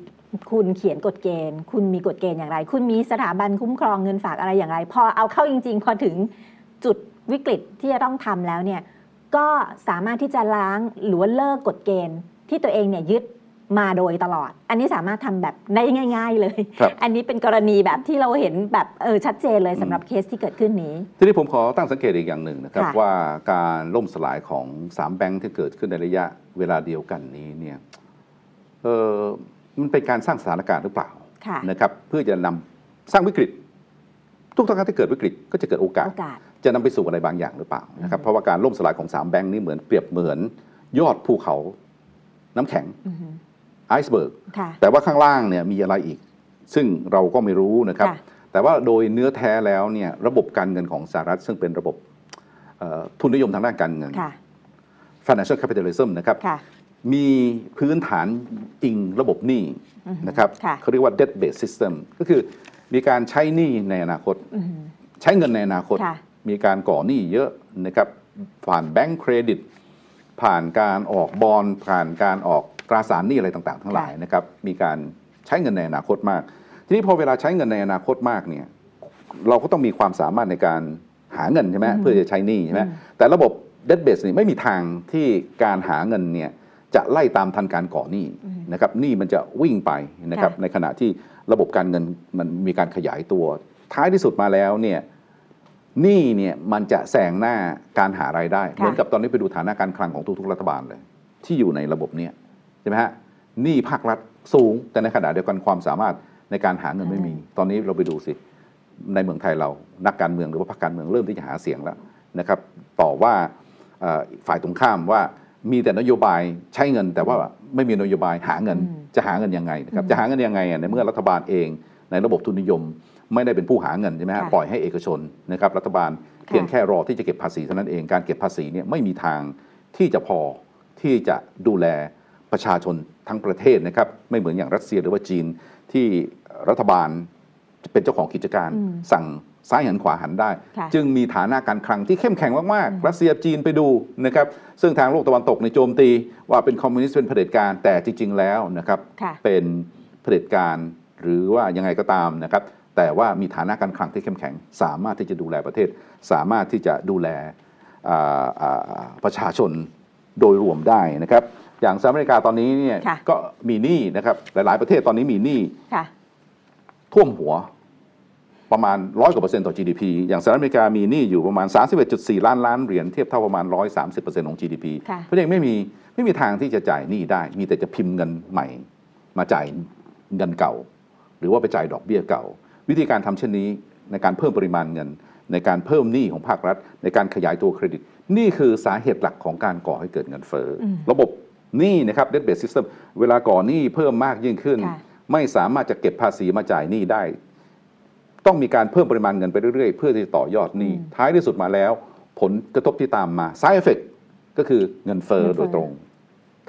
คุณเขียนกฎเกณฑ์ คุณมีกฎเกณฑ์อย่างไร คุณมีสถาบันคุ้มครองเงินฝากอะไรอย่างไร พอเอาเข้าจริง ๆ พอถึงจุดวิกฤตที่จะต้องทำแล้วเนี่ย ก็สามารถที่จะล้างหรือว่าเลิกกฎเกณฑ์ที่ตัวเองเนี่ยยึดมาโดยตลอด อันนี้สามารถทำแบบได้ง่าย ๆ เลยครับอันนี้เป็นกรณีแบบที่เราเห็นแบบเออชัดเจนเลยสำหรับเคสที่เกิดขึ้นนี้ ทีนี้ผมขอตั้งสังเกตอีกอย่างหนึ่งนะครับค่ะว่าการล่มสลายของสามแบงค์ที่เกิดขึ้นในระยะเวลาเดียวกันนี้เนี่ยเออมันเป็นการสร้างสถานการณ์หรือเปล่าค่ะนะครับเพื่อจะนำสร้างวิกฤต ทุกครั้งที่เกิดวิกฤตก็จะเกิดโอกาสโอกาส จะนำไปสู่อะไรบางอย่างหรือเปล่านะครับอืมเพราะว่าการล่มสลายของสามแบงค์นี้เหมือนเปรียบเหมือนยอดภูเขาน้ำแข็งอือฮึไอซ์เบิร์กค่ะแต่ว่าข้างล่างเนี่ยมีอะไรอีก ซึ่งเราก็ไม่รู้นะครับค่ะแต่ว่าโดยเนื้อแท้แล้วเนี่ยระบบการเงินของสหรัฐซึ่งเป็นระบบเอ่อทุนนิยมทางด้านการเงินค่ะ financial capitalism นะครับค่ะมีพื้นฐานอิงระบบหนี้อือฮึนะครับค่ะเขาเรียกว่า debt based system ก็คือมีการใช้หนี้ในอนาคตอือฮึใช้เงินในอนาคตค่ะ มีการก่อหนี้เยอะนะครับผ่านแบงก์เครดิต ผ่านการออกบอลผ่านการออกตราสารหนี้อะไรต่างๆ ทั้งหลายนะครับมีการใช้เงินในอนาคตมาก ทีนี้พอเวลาใช้เงินในอนาคตมากเนี่ยเราก็ต้องมีความสามารถในการหาเงินใช่ไหมอืมเพื่อจะใช้หนี้ใช่ไหมอืมแต่ระบบ debt based นี่ไม่มีทางที่การหาเงินเนี่ยจะไล่ตามทันการก่อหนี้อืมนะครับหนี้มันจะวิ่งไปนะครับค่ะในขณะที่ระบบการเงินมันมีการขยายตัว ท้ายที่สุดมาแล้วเนี่ยห นี้เนี่ยมันจะแซงหน้าการหารายได้ เหมือนกับตอนนี้ไปดูฐานะการคลังของทุกๆรัฐบาลเลย ที่อยู่ในระบบเนี้ใช่ไหมฮะหนี้ภาครัฐสูง แต่ในขณะเดียวกันความสามารถในการหาเงินไม่มี ตอนนี้เราไปดูสิในเมืองไทยเรานักการเมืองหรือว่าพรรคการเมืองเริ่มที่จะหาเสียงแล้วนะครับต่อว่าเอ่อฝ่ายตรงข้ามว่ามีแต่นโยบายใช้เงิน แต่ว่าไม่มีนโยบายหาเงินอืมจะหาเงินยังไงนะครับอืมจะหาเงินยังไงอะในเมื่อรัฐบาลเอง ในระบบทุนนิยม ไม่ได้เป็นผู้หาเงินใช่ไหมฮะค่ะปล่อยให้เอกชนนะครับรัฐบาลค่ะเพียงแค่รอที่จะเก็บภาษีเท่านั้นเองการเก็บภาษีเนี่ยไม่มีทางที่จะพอที่จะดูแลประชาชนทั้งประเทศนะครับไม่เหมือนอย่างรัสเซียหรือว่าจีนที่รัฐบาลเป็นเจ้าของกิจการอืมสั่งซ้ายหันขวาหันได้ค่ะจึงมีฐานะการคลังที่เข้มแข็งมากอืมๆรัสเซียจีนไปดูนะครับซึ่งทางโลกตะวันตกในยโจมตีว่าเป็นคอมมิวนิสต์เป็นเผด็จการแต่จริง ๆ แล้วนะครับค่ะเป็นเผด็จการหรือว่ายังไงก็ตามนะครับ แต่ว่ามีฐานะการคลังที่เข้มแข็ง สามารถที่จะดูแลประเทศ สามารถที่จะดูแลอ่าอ่าประชาชนโดยรวมได้นะครับ อย่างสหรัฐอเมริกาตอนนี้เนี่ยค่ะก็มีหนี้นะครับ หลาย ๆ ประเทศตอนนี้มีหนี้ค่ะท่วมหัวประมาณร้อยกว่าเปอร์เซ็นต์ต่อ GDP อย่างสหรัฐอเมริกามีหนี้อยู่ประมาณ 31.4 ล้านล้านเหรียญเทียบเท่าประมาณ 130เปอร์เซ็นต์ของ GDP ค่ะเพราะฉะนั้นไม่มีไม่มีทางที่จะจ่ายหนี้ได้ มีแต่จะพิมพ์เงินใหม่ มาจ่ายเงินเก่า หรือว่าไปจ่ายดอกเบี้ยเก่า วิธีการทำเช่นนี้ในการเพิ่มปริมาณเงิน ในการเพิ่มหนี้ของภาครัฐ ในการขยายตัวเครดิต นี่คือสาเหตุหลักของการก่อให้เกิดเงินเฟ้ออมระบบหนี้นะครับ debt based system เวลาก่อหนี้เพิ่มมากยิ่งขึ้นค่ะไม่สามารถจะเก็บภาษีมาจ่ายหนี้ได้ ต้องมีการเพิ่มปริมาณเงินไปเรื่อยๆ เพื่อที่จะต่อยอดหนี้อืมท้ายที่สุดมาแล้ว ผลกระทบที่ตามมา side effect ก็คือเงินเฟ้อเงินเฟ้อโดยตรง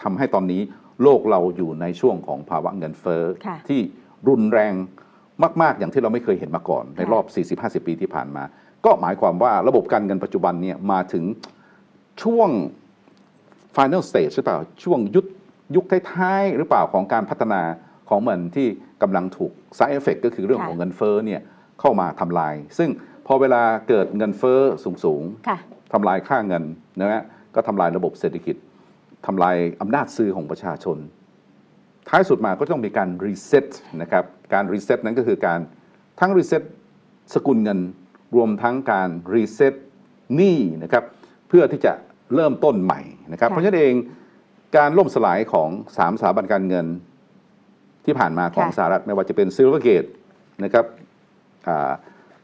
ทำให้ตอนนี้โลกเราอยู่ในช่วงของภาวะเงินเฟ้อค่ะที่รุนแรง มากๆ อย่างที่เราไม่เคยเห็นมาก่อน ในค่ะรอบ 40-50 ปีที่ผ่านมา ก็หมายความว่าระบบการเงินปัจจุบันเนี่ยมาถึงช่วง final stage หรือเปล่าช่วงยุคยุคท้ายๆ หรือเปล่าของการพัฒนาของมันที่กำลังถูก side effect ก็คือเรื่องค่ะของเงินเฟ้อเนี่ยเข้ามาทำลาย ซึ่งพอเวลาเกิดเงินเฟ้อสูงค่ะๆทำลายค่าเงินนะฮะก็ทำลายระบบเศรษฐกิจทำลายอำนาจซื้อของประชาชน ท้ายสุดมาก็ต้องมีการ reset นะครับการ reset นั้นก็คือการทั้ง reset สกุลเงินรวมทั้งการ reset หนี้นะครับเพื่อที่จะเริ่มต้นใหม่นะครับค่ะเพราะฉะนั้นเองการล่มสลายของสามสถาบันการเงินที่ผ่านมาของค่ะสหรัฐไม่ว่าจะเป็น Silvergate นะครับ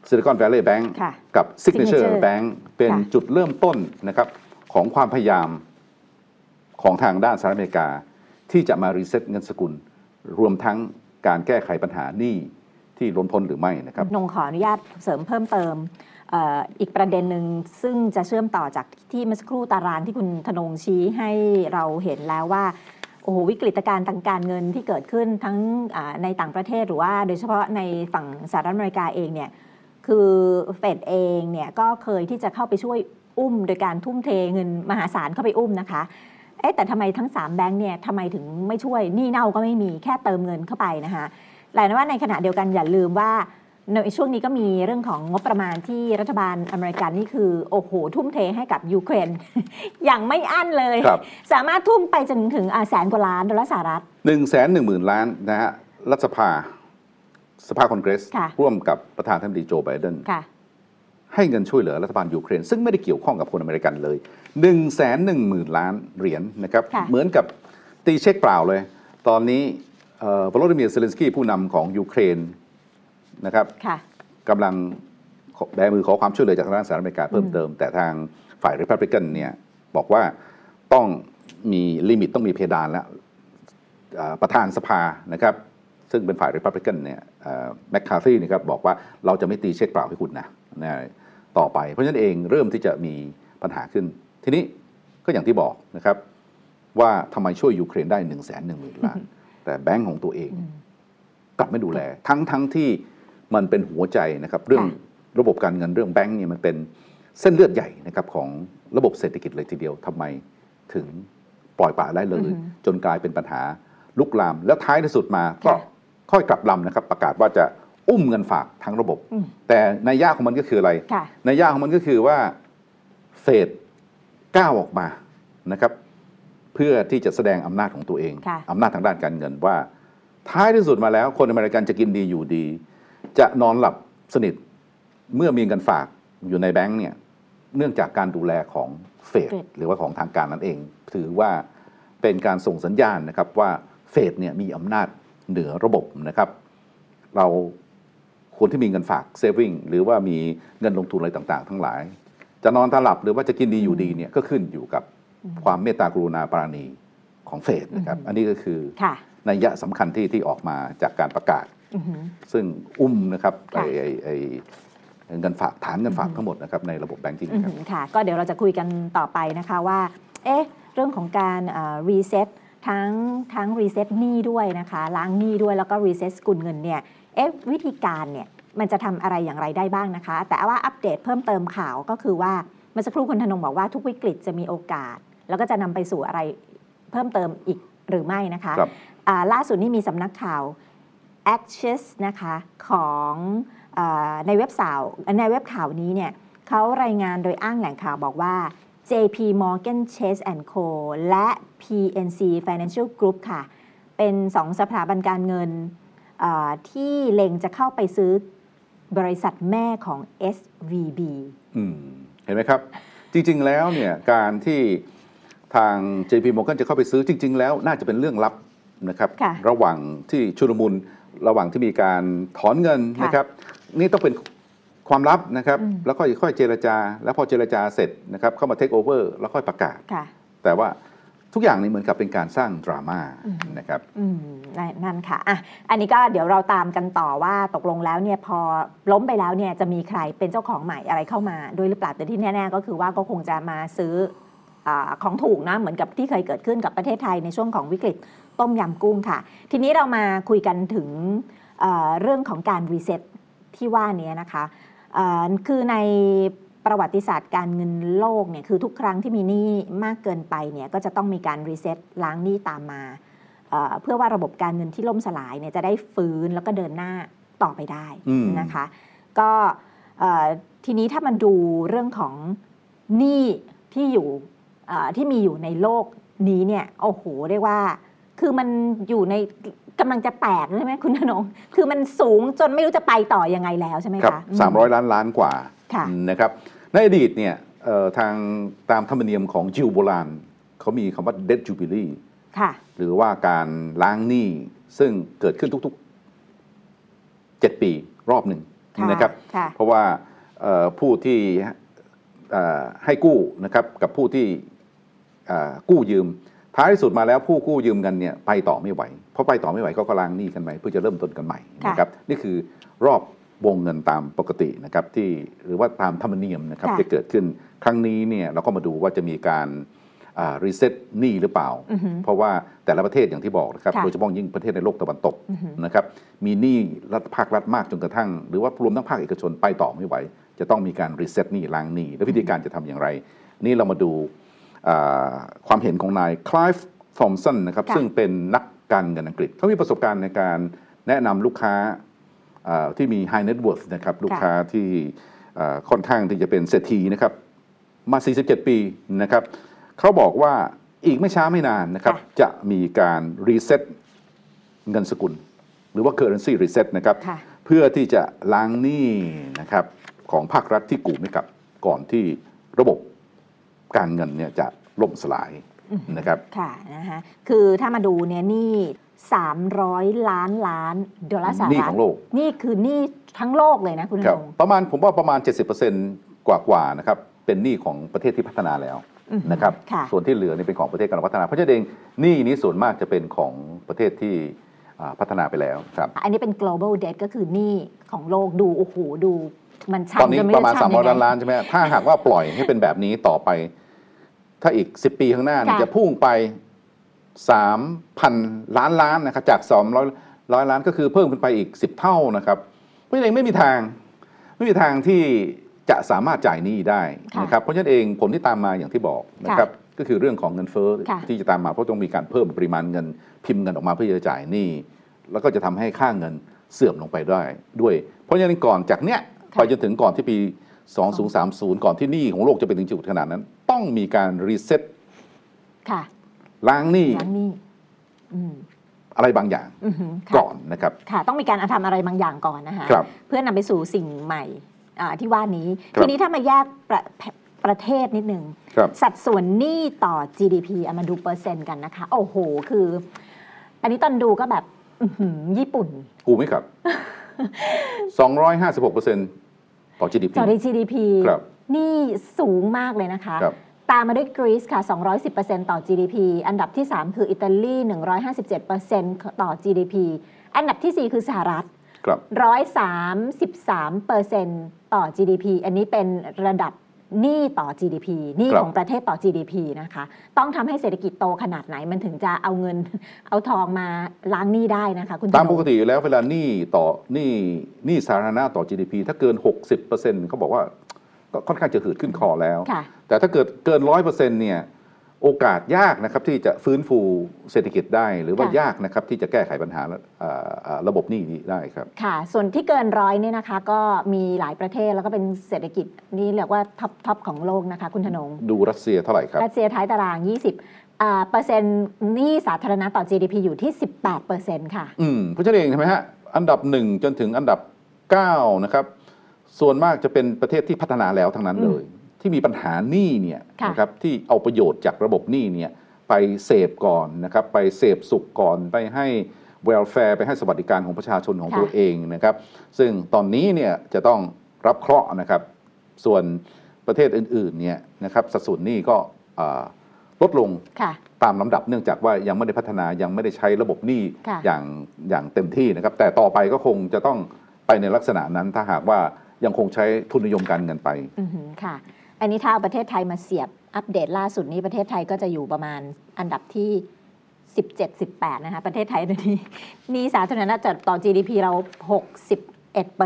Silicon Valley Bank ค่ะกับ Signature Signature Bank เป็นค่ะจุดเริ่มต้นนะครับของความพยายามของทางด้านสหรัฐอเมริกา ที่จะมา reset เงินสกุล รวมทั้งการแก้ไขปัญหาหนี้ที่ล้นพ้นหรือไม่นะครับธนงขออนุญาตเสริมเพิ่มเติมอีกประเด็นหนึ่งซึ่งจะเชื่อมต่อจากที่เมื่อสักครู่ตารางที่คุณธนงชี้ให้เราเห็นแล้วว่าโอ้โหวิกฤตการณ์ทางการเงินที่เกิดขึ้นทั้งในต่างประเทศหรือว่าโดยเฉพาะในฝั่งสหรัฐอเมริกาเองเนี่ยคือเฟดเองเนี่ยก็เคยที่จะเข้าไปช่วยอุ้มโดยการทุ่มเทเงินมหาศาลเข้าไปอุ้มนะคะ เอ๊ะแต่ทำไมทั้ง 3 แบงค์เนี่ยทำไมถึงไม่ช่วยหนี้เน่าก็ไม่มีแค่เติมเงินเข้าไปนะคะแต่ว่าในขณะเดียวกันอย่าลืมว่าในช่วงนี้ก็มีเรื่องของงบประมาณที่รัฐบาลอเมริกันนี่คือโอ้โหทุ่มเทให้กับยูเครน อย่างไม่อั้นเลยครับสามารถทุ่มไปจนถึงอ่าแสนกว่าล้านดอลลาร์สหรัฐหนึ่งแสนหนึ่งหมื่นล้านนะฮะรัฐสภาสภาคอนเกรสค่ะร่วมกับประธานาธิบดีโจไบเดนค่ะ ให้เงินช่วยเหลือรัฐบาลยูเครน ซึ่งไม่ได้เกี่ยวข้องกับคนอเมริกันเลยหนึ่งแสนหนึ่งหมื่นล้านเหรียญนะครับค่ะเหมือนกับตีเช็คเปล่าเลย ตอนนี้วลาดิเมียร์เซเลนสกี้ผู้นำของยูเครนนะครับค่ะกำลังขอแบมือขอความช่วยเหลือจากทางด้านสหรัฐอเมริกาเพิ่มเติม แต่ทางฝ่ายริพับลิกันเนี่ยบอกว่าต้องมี limit ต้องมีเพดานแล้วอ่าประธานสภานะครับ ซึ่งเป็นฝ่ายริพับลิกันเนี่ยแมคคาร์ทฮีนะครับบอกว่าเราจะไม่ตีเช็คเปล่าให้คุณนะนะ ต่อไป เพราะฉะนั้นเองเริ่มที่จะมีปัญหาขึ้น ทีนี้ก็อย่างที่บอกนะครับ ว่าทำไมช่วยยูเครนได้หนึ่งแสนหนึ่งหมื่นล้าน แต่แบงก์ของตัวเอง กลับไม่ดูแล ทั้งทั้งที่มันเป็นหัวใจนะครับ เรื่องค่ะระบบการเงินเรื่องแบงก์เนี่ยมันเป็นเส้นเลือดใหญ่นะครับของระบบเศรษฐกิจเลยทีเดียวทำไมถึงปล่อยปละละเลย จนกลายเป็นปัญหาลุกลาม แล้วท้ายที่สุดมาก็ค่ะค่อยกลับลำนะครับ ประกาศว่าจะ อุ้มเงินฝากทั้งระบบอืมแต่ในยยะของมันก็คืออะไรค่ะในยยะของมันก็คือว่าเฟดก้าวออกมานะครับ เพื่อที่จะแสดงอำนาจของตัวเองค่ะอำนาจทางด้านการเงินว่า ท้ายที่สุดมาแล้ว คนอเมริกันจะกินดีอยู่ดี จะนอนหลับสนิทเมื่อมีเงินฝากอยู่ในแบงก์เนี่ยเนื่องจากการดูแลของเฟดเฟดหรือว่าของทางการนั่นเอง ถือว่าเป็นการส่งสัญญาณนะครับว่าเฟดเนี่ยมีอำนาจเหนือระบบนะครับ เรา คนที่มีเงินฝาก saving หรือว่ามีเงินลงทุนอะไรต่างๆ ทั้งหลาย จะนอนตาหลับหรือว่าจะกินดีอยู่ดีเนี่ยก็ขึ้นอยู่กับความเมตตากรุณาปราณีของเฟดนะครับอันนี้ก็คือค่ะนัยยะสำคัญที่ที่ออกมาจากการประกาศอือหือซึ่งอุ้มนะครับค่ะไอ้ไอ้ไอ้เงินฝากฐานเงินฝากทั้งหมดนะครับในระบบ banking อือครับหือค่ะก็เดี๋ยวเราจะคุยกันต่อไปนะคะว่าเอ๊ะเรื่องของการ reset ทั้งทั้ง reset หนี้ด้วยนะคะล้างหนี้ด้วยแล้วก็ reset สกุลเงินเนี่ย เอ๊ะวิธีการเนี่ยมันจะทำอะไรอย่างไรได้บ้างนะคะ แต่ว่าอัปเดตเพิ่มเติมข่าวก็คือว่าเมื่อสักครู่คุณธนงบอกว่าทุกวิกฤตจะมีโอกาส แล้วก็จะนำไปสู่อะไรเพิ่มเติมอีกหรือไม่นะคะครับอ่าล่าสุดนี่มีสำนักข่าว Access นะคะของอาในเว็บข่าวในเว็บข่าวนี้เนี่ยเขารายงานโดยอ้างแหล่งข่าวบอกว่า JP Morgan Chase Co และ PNC Financial Group ค่ะ เป็นสองสถาบันการเงินอ่า ที่เล็งจะเข้าไปซื้อบริษัทแม่ของ SVB อืมเห็นไหมครับ จริง ๆ แล้วเนี่ยการที่ทาง JP Morgan จะเข้าไปซื้อจริง ๆ แล้วน่าจะเป็นเรื่องลับนะครับค่ะระหว่างที่ชุลมุนระหว่างที่มีการถอนเงินค่ะนะครับ นี่ต้องเป็นความลับนะครับอืมแล้วก็ค่อยเจรจา แล้วพอเจรจาเสร็จนะครับเข้ามาเทคโอเวอร์แล้วค่อยประกาศค่ะแต่ว่า ทุกอย่างนี้เหมือนกับเป็นการสร้างดราม่าอืมนะครับอืมนั่นนั่นค่ะอะ อันนี้ก็เดี๋ยวเราตามกันต่อว่าตกลงแล้วเนี่ยพอล้มไปแล้วเนี่ยจะมีใครเป็นเจ้าของใหม่อะไรเข้ามาด้วยหรือเปล่าแต่ที่แน่ ๆ ก็คือว่าก็คงจะมาซื้ออาของถูกนะเหมือนกับที่เคยเกิดขึ้นกับประเทศไทยในช่วงของวิกฤตต้มยำกุ้งค่ะ ทีนี้เรามาคุยกันถึงเอ่อเรื่องของการ reset ที่ว่านี้นะคะเอ่อคือใน ประวัติศาสตร์การเงินโลกเนี่ยคือทุกครั้งที่มีหนี้มากเกินไปเนี่ยก็จะต้องมีการ reset ล้างหนี้ตามมาเอ่อเพื่อว่าระบบการเงินที่ล่มสลายเนี่ยจะได้ฟื้นแล้วก็เดินหน้าต่อไปได้อืมนะคะ ก็เอ่อทีนี้ถ้ามันดูเรื่องของหนี้ที่อยู่เอ่อที่มีอยู่ในโลกนี้เนี่ยโอ้โหเรียกว่า คือมันอยู่ในกำลังจะแตกใช่ไหมคุณธนงคือมันสูงจนไม่รู้จะไปต่อยังไงแล้วใช่ไหมครับคะสามร้อยล้านล้านกว่าค่ะนะครับ ในอดีตเนี่ยเอ่อทางตามธรรมเนียมของจิวโบราณเขามีคำว่า debt jubilee ค่ะหรือว่าการล้างหนี้ซึ่งเกิดขึ้นทุกๆ 7 ปีรอบหนึ่งค่ะนะครับค่ะเพราะว่าเอ่อผู้ที่เอ่อให้กู้นะครับกับผู้ที่เอ่อกู้ยืม ท้ายที่สุดมาแล้วผู้กู้ยืมกันเนี่ยไปต่อไม่ไหว เพราะไปต่อไม่ไหวเขาก็ล้างหนี้กันใหม่เพื่อจะเริ่มต้นกันใหม่ค่ะนะครับนี่คือรอบ วงเงินตามปกตินะครับที่หรือว่าตามธรรมเนียมนะครับค่ะที่เกิดขึ้นครั้งนี้เนี่ยเราก็มาดูว่าจะมีการ reset หนี้หรือเปล่าอือหือเพราะว่าแต่ละประเทศอย่างที่บอกนะครับค่ะโดยเฉพาะยิ่งประเทศในโลกตะวันตกอือหือนะครับมีหนี้รัฐภาครัฐมากจนกระทั่ง หรือว่ารวมทั้งภาคเอกชนไปต่อไม่ไหว จะต้องมีการ reset หนี้ล้างหนี้และวิธีการจะทำอย่างไร นี่เรามาดูอ่าความเห็นของนายคลายฟ์ทอมสันนะครับค่ะซึ่งเป็นนักการเงินอังกฤษเขามีประสบการณ์ในการแนะนำลูกค้าเอ่อ ที่มี high net worth นะครับลูกค้าที่เอ่อค่อนข้างที่จะเป็นเศรษฐีนะครับมา 47 ปีนะครับเขาบอกว่าอีกไม่ช้าไม่นานนะครับค่ะจะมีการรีเซ็ตเงินสกุล หรือว่า currency reset นะครับค่ะเพื่อที่จะล้างหนี้นะครับของภาครัฐที่กู้ไม่กลับก่อนที่ระบบการเงินเนี่ยจะล่มสลายนะครับ ค่ะนะคะคือถ้ามาดูเนี่ยหนี่ 300 ล้านล้านดอลลาร์สหรัฐหนี้ของโลก นี่คือหนี้ทั้งโลกเลยนะคุณครับธงประมาณผมว่าประมาณ 70%กว่ากว่าๆนะครับเป็นหนี้ของประเทศที่พัฒนาแล้วอือฮึนะครับค่ะ ส่วนที่เหลือนี่เป็นของประเทศกำลังพัฒนา เพราะฉะนั้นเองหนี้นี้ส่วนมากจะเป็นของประเทศที่อ่าพัฒนาไปแล้วครับอันนี้เป็น global debt ก็คือหนี้ของโลกดู โอ้โห ดู มันชันตอนนี้จไม่ประมาณชัน300ยังไงล้านล้านใช่ไหมถ้าหากว่าปล่อยให้เป็นแบบนี้ต่อไป ถ้าอีก 10 ปีข้างหน้าเนี่ยค่ะ จะพุ่งไป 3,000 ล้านล้านนะครับจาก 200ร้อยล้านก็คือเพิ่มขึ้นไปอีก 10 เท่านะครับเพราะฉะนั้นเองไม่มีทางไม่มีทางที่จะสามารถจ่ายหนี้ได้ค่ะนะครับเพราะฉะนั้นเองผลที่ตามมาอย่างที่บอกนะครับก็คือเรื่องของเงินเฟ้อค่ะที่จะตามมาเพราะต้องมีการเพิ่มปริมาณเงินพิมพ์เงินออกมาเพื่อจะจ่ายหนี้แล้วก็จะทำให้ค่าเงินเสื่อมลงไปได้ด้วย เพราะฉะนั้นก่อนจากเนี้ยค่ะไปจนถึงก่อนที่ปี 2030 ก่อนที่หนี้ของโลกจะไปถึงจุดขนาดนั้น ต้องมีการรีเซ็ตค่ะ ล้างหนี้ล้างหนี้อืม อะไรบางอย่าง อือหือค่ะก่อนนะครับ ค่ะ ต้องมีการทำอะไรบางอย่างก่อนนะคะครับ เพื่อนำไปสู่สิ่งใหม่อ่าที่ว่านี้ ครับ ทีนี้ถ้ามาแยกประประเทศนิดนึงครับ สัดส่วนหนี้ต่อ GDP เอามาดูเปอร์เซ็นต์กันนะคะ โอ้โห คือ อันนี้ตอนดูก็แบบ อื้อหือญี่ปุ่นกูไม่ครับ 256%ต่อ GDP ต่อ GDP ครับ หนี่สูงมากเลยนะคะ ครับ ตามมาด้วยกรีซค่ะ 210%ต่อ GDP อันดับที่ 3 คืออิตาลี 157%ต่อ GDP อันดับทีสี่4 คือสหรัฐครับ133%ต่อ GDP อันนี้เป็นระดับหนี้ต่อ GDP หนี้ครับของประเทศต่อ GDP นะคะ ต้องทำให้เศรษฐกิจโตขนาดไหนมันถึงจะเอาเงิน เอาทองมาล้างหนี้ได้นะคะ คุณตามธนงปกติอยู่แล้วเวลาหนี้ต่อหนี้หนี้สาธารณะต่อ GDP ถ้าเกิน 60%เขาบอกว่า ก็ค่อนข้างจะหืดขึ้นคอแล้วค่ะแต่ถ้าเกิดเกิน100%เนี่ยโอกาสยากนะครับที่จะฟื้นฟูเศรษฐกิจได้ หรือว่าค่ะยากนะครับที่จะแก้ไขปัญหาเอ่อเอ่อระบบหนี้นี้ได้ครับค่ะ ส่วนที่เกินร้อยเนี่ยนะคะ ก็มีหลายประเทศแล้วก็เป็นเศรษฐกิจนี่เรียกว่า top top ของโลกนะคะ คุณธนง ดูรัสเซียเท่าไหร่ครับ รัสเซียท้ายตาราง 20อ่าเปอร์เซ็นต์หนี้สาธารณะต่อ GDP อยู่ที่ 18เปอร์เซ็นต์ค่ะ อืมเพราะฉะนั้นเองใช่ไหมฮะอันดับหนึ่งจนถึงอันดับ9นะครับ ส่วนมากจะเป็นประเทศที่พัฒนาแล้วทั้งนั้นเลย ที่มีปัญหาหนี้เนี่ยค่ะนะครับที่เอาประโยชน์จากระบบหนี้เนี่ยไปเสพก่อนนะครับไปเสพสุขก่อนไปให้ welfare ไปให้สวัสดิการของประชาชนของค่ะตัวเองนะครับ ซึ่งตอนนี้เนี่ยจะต้องรับเคราะห์นะครับ ส่วนประเทศอื่นๆเนี่ยนะครับสัดส่วนหนี้ก็อ่าลดลงค่ะตามลำดับเนื่องจากว่ายังไม่ได้พัฒนายังไม่ได้ใช้ระบบหนี้ค่ะอย่างอย่างเต็มที่นะครับ แต่ต่อไปก็คงจะต้องไปในลักษณะนั้นถ้าหากว่า ยังคงใช้ทุนนิยมการเงินไปอือหือค่ะ อันนี้ถ้าเอาประเทศไทยมาเสียบอัปเดตล่าสุดนี้ประเทศไทยก็จะอยู่ประมาณอันดับที่17 18 นะคะ ประเทศไทยตอนนี้หนี่สาธารณะจัดต่อ GDP เรา 61